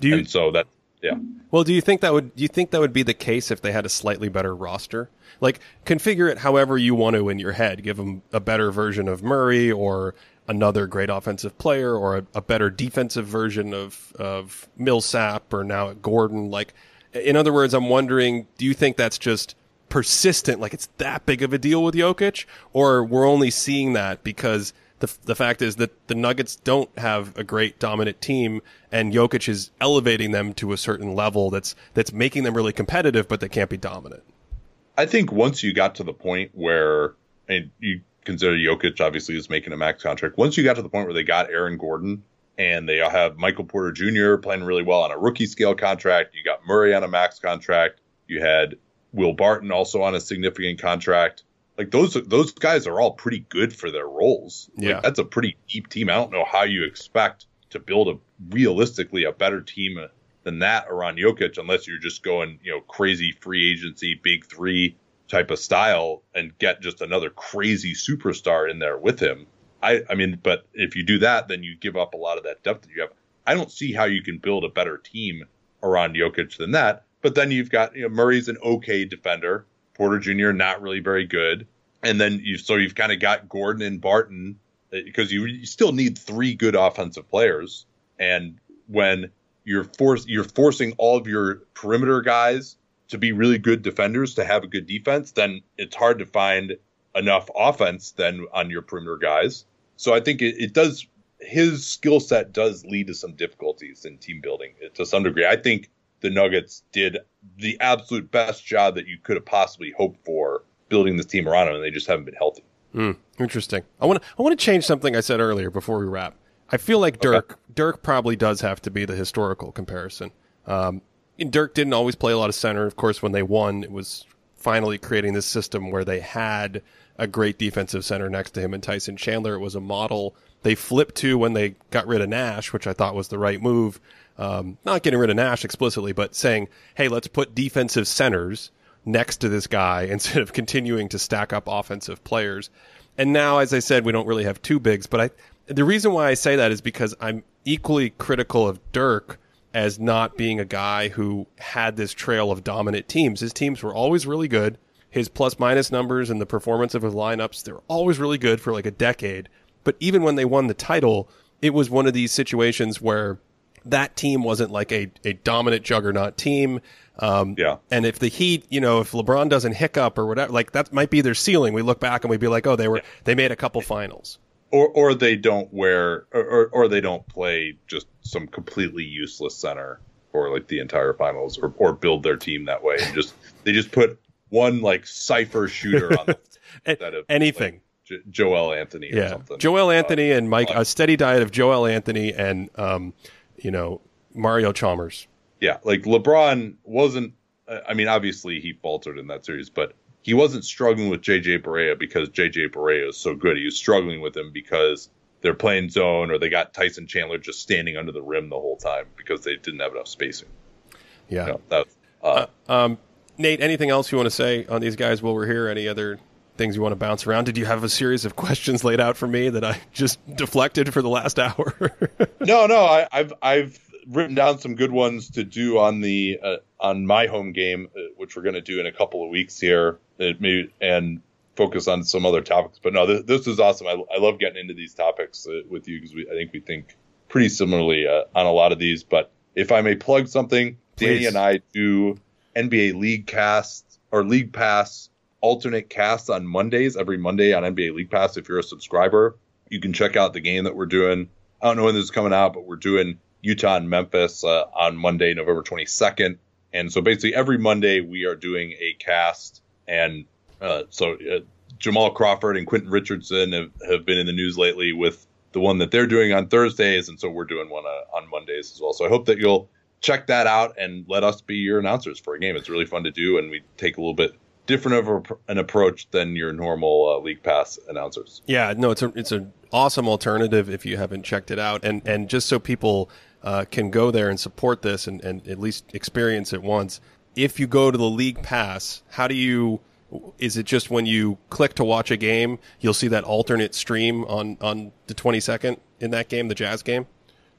Do you and so that yeah. Well, do you think that would do you think that would be the case if they had a slightly better roster? Like configure it however you want to in your head. Give them a better version of Murray or another great offensive player or a, a, better defensive version of of Millsap or now Gordon. Like, in other words, I'm wondering, do you think that's just persistent? Like, it's that big of a deal with Jokic, or we're only seeing that because the the fact is that the Nuggets don't have a great dominant team, and Jokic is elevating them to a certain level that's that's making them really competitive, but they can't be dominant. I think once you got to the point where and you consider Jokic obviously is making a max contract. Once you got to the point where they got Aaron Gordon and they have Michael Porter Jr. playing really well on a rookie scale contract, you got Murray on a max contract, you had Will Barton also on a significant contract. Like those those guys are all pretty good for their roles. Like, yeah, that's a pretty deep team. I don't know how you expect to build a realistically a better team uh, than that around Jokic unless you're just going, you know, crazy free agency, big three type of style and get just another crazy superstar in there with him. I, I mean, but if you do that, then you give up a lot of that depth that you have. I don't see how you can build a better team around Jokic than that. But then you've got you know, Murray's an okay defender, Porter Jr. not really very good, and then you so you've kind of got Gordon and Barton because uh, you, you still need three good offensive players. And when you're force you're forcing all of your perimeter guys to be really good defenders to have a good defense, then it's hard to find enough offense then on your perimeter guys. So I think it, it does his skill set does lead to some difficulties in team building to some degree. I think the Nuggets did the absolute best job that you could have possibly hoped for building this team around him, and they just haven't been healthy. Mm, interesting. I want to I want to change something I said earlier before we wrap. I feel like Dirk okay. Dirk probably does have to be the historical comparison. Um, Dirk didn't always play a lot of center. Of course, when they won, it was finally creating this system where they had a great defensive center next to him and Tyson Chandler. It was a model they flipped to when they got rid of Nash, which I thought was the right move. Um, not getting rid of Nash explicitly, but saying, hey, let's put defensive centers next to this guy instead of continuing to stack up offensive players. And now, as I said, we don't really have two bigs, but I, the reason why I say that is because I'm equally critical of Dirk as not being a guy who had this trail of dominant teams. His teams were always really good. His plus minus numbers and the performance of his lineups, they were always really good for like a decade. But even when they won the title, it was one of these situations where that team wasn't like a, a dominant juggernaut team. Um, Yeah. And if the Heat, you know, if LeBron doesn't hiccup or whatever, like that might be their ceiling. We look back and we'd be like, oh, they were they made a couple finals. or or they don't wear or, or, or they don't play just some completely useless center for like the entire finals or, or build their team that way and just they just put one like cipher shooter on the Anything. like, Joel Anthony or yeah. something. Joel Anthony and Mike, uh, a steady diet of Joel Anthony and um, you know, Mario Chalmers. yeah, like LeBron wasn't. uh, I mean, obviously he faltered in that series, but he wasn't struggling with JJ Barea because JJ Barea is so good. He was struggling with him because they're playing zone or they got Tyson Chandler just standing under the rim the whole time because they didn't have enough spacing. Yeah. You know, that, uh, Um, Nate, anything else you want to say on these guys while we're here? Any other things you want to bounce around? Did you have a series of questions laid out for me that I just deflected for the last hour? no, no, I, I've I've written down some good ones to do on the uh, on my home game, uh, which we're going to do in a couple of weeks here, it may, and focus on some other topics. But no, this, this is awesome. I, I love getting into these topics uh, with you because we I think we think pretty similarly uh, on a lot of these. But if I may plug something, Danny and I do NBA League Cast or League Pass alternate casts on Mondays every Monday on NBA League Pass. If you're a subscriber, you can check out the game that we're doing. I don't know when this is coming out, but we're doing Utah and Memphis uh, on Monday, November 22nd. And so basically every Monday we are doing a cast. And uh, so uh, Jamal Crawford and Quentin Richardson have, have been in the news lately with the one that they're doing on Thursdays. And so we're doing one uh, on Mondays as well. So I hope that you'll check that out and let us be your announcers for a game. It's really fun to do. And we take a little bit different of a, an approach than your normal uh, league pass announcers. Yeah, no, it's a it's an awesome alternative if you haven't checked it out, and and just so people uh, can go there and support this and, and at least experience it once. If you go to the league pass, how do you? Is it just when you click to watch a game, you'll see that alternate stream on on the twenty second in that game, the Jazz game?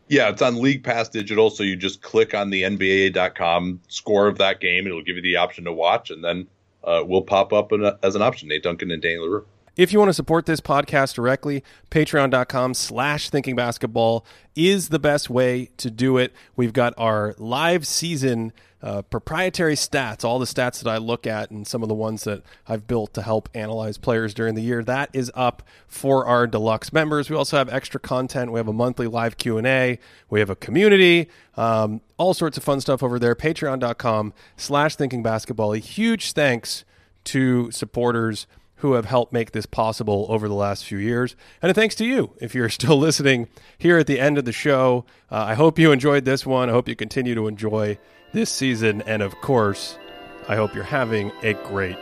Yeah, it's on League Pass Digital, so you just click on the NBA.com score of that game. It'll give you the option to watch, and then uh, will pop up a, as an option. Nate Duncan and Danny Leroux. If you want to support this podcast directly, patreon.com slash thinking basketball is the best way to do it. We've got our live season uh, proprietary stats, all the stats that I look at and some of the ones that I've built to help analyze players during the year. That is up for our deluxe members. We also have extra content. We have a monthly live Q&A. We have a community, um, all sorts of fun stuff over there. Patreon.com slash thinking basketball. A huge thanks to supporters who have helped make this possible over the last few years. And a thanks to you if you're still listening here at the end of the show. Uh, I hope you enjoyed this one. I hope you continue to enjoy this season. And of course, I hope you're having a great.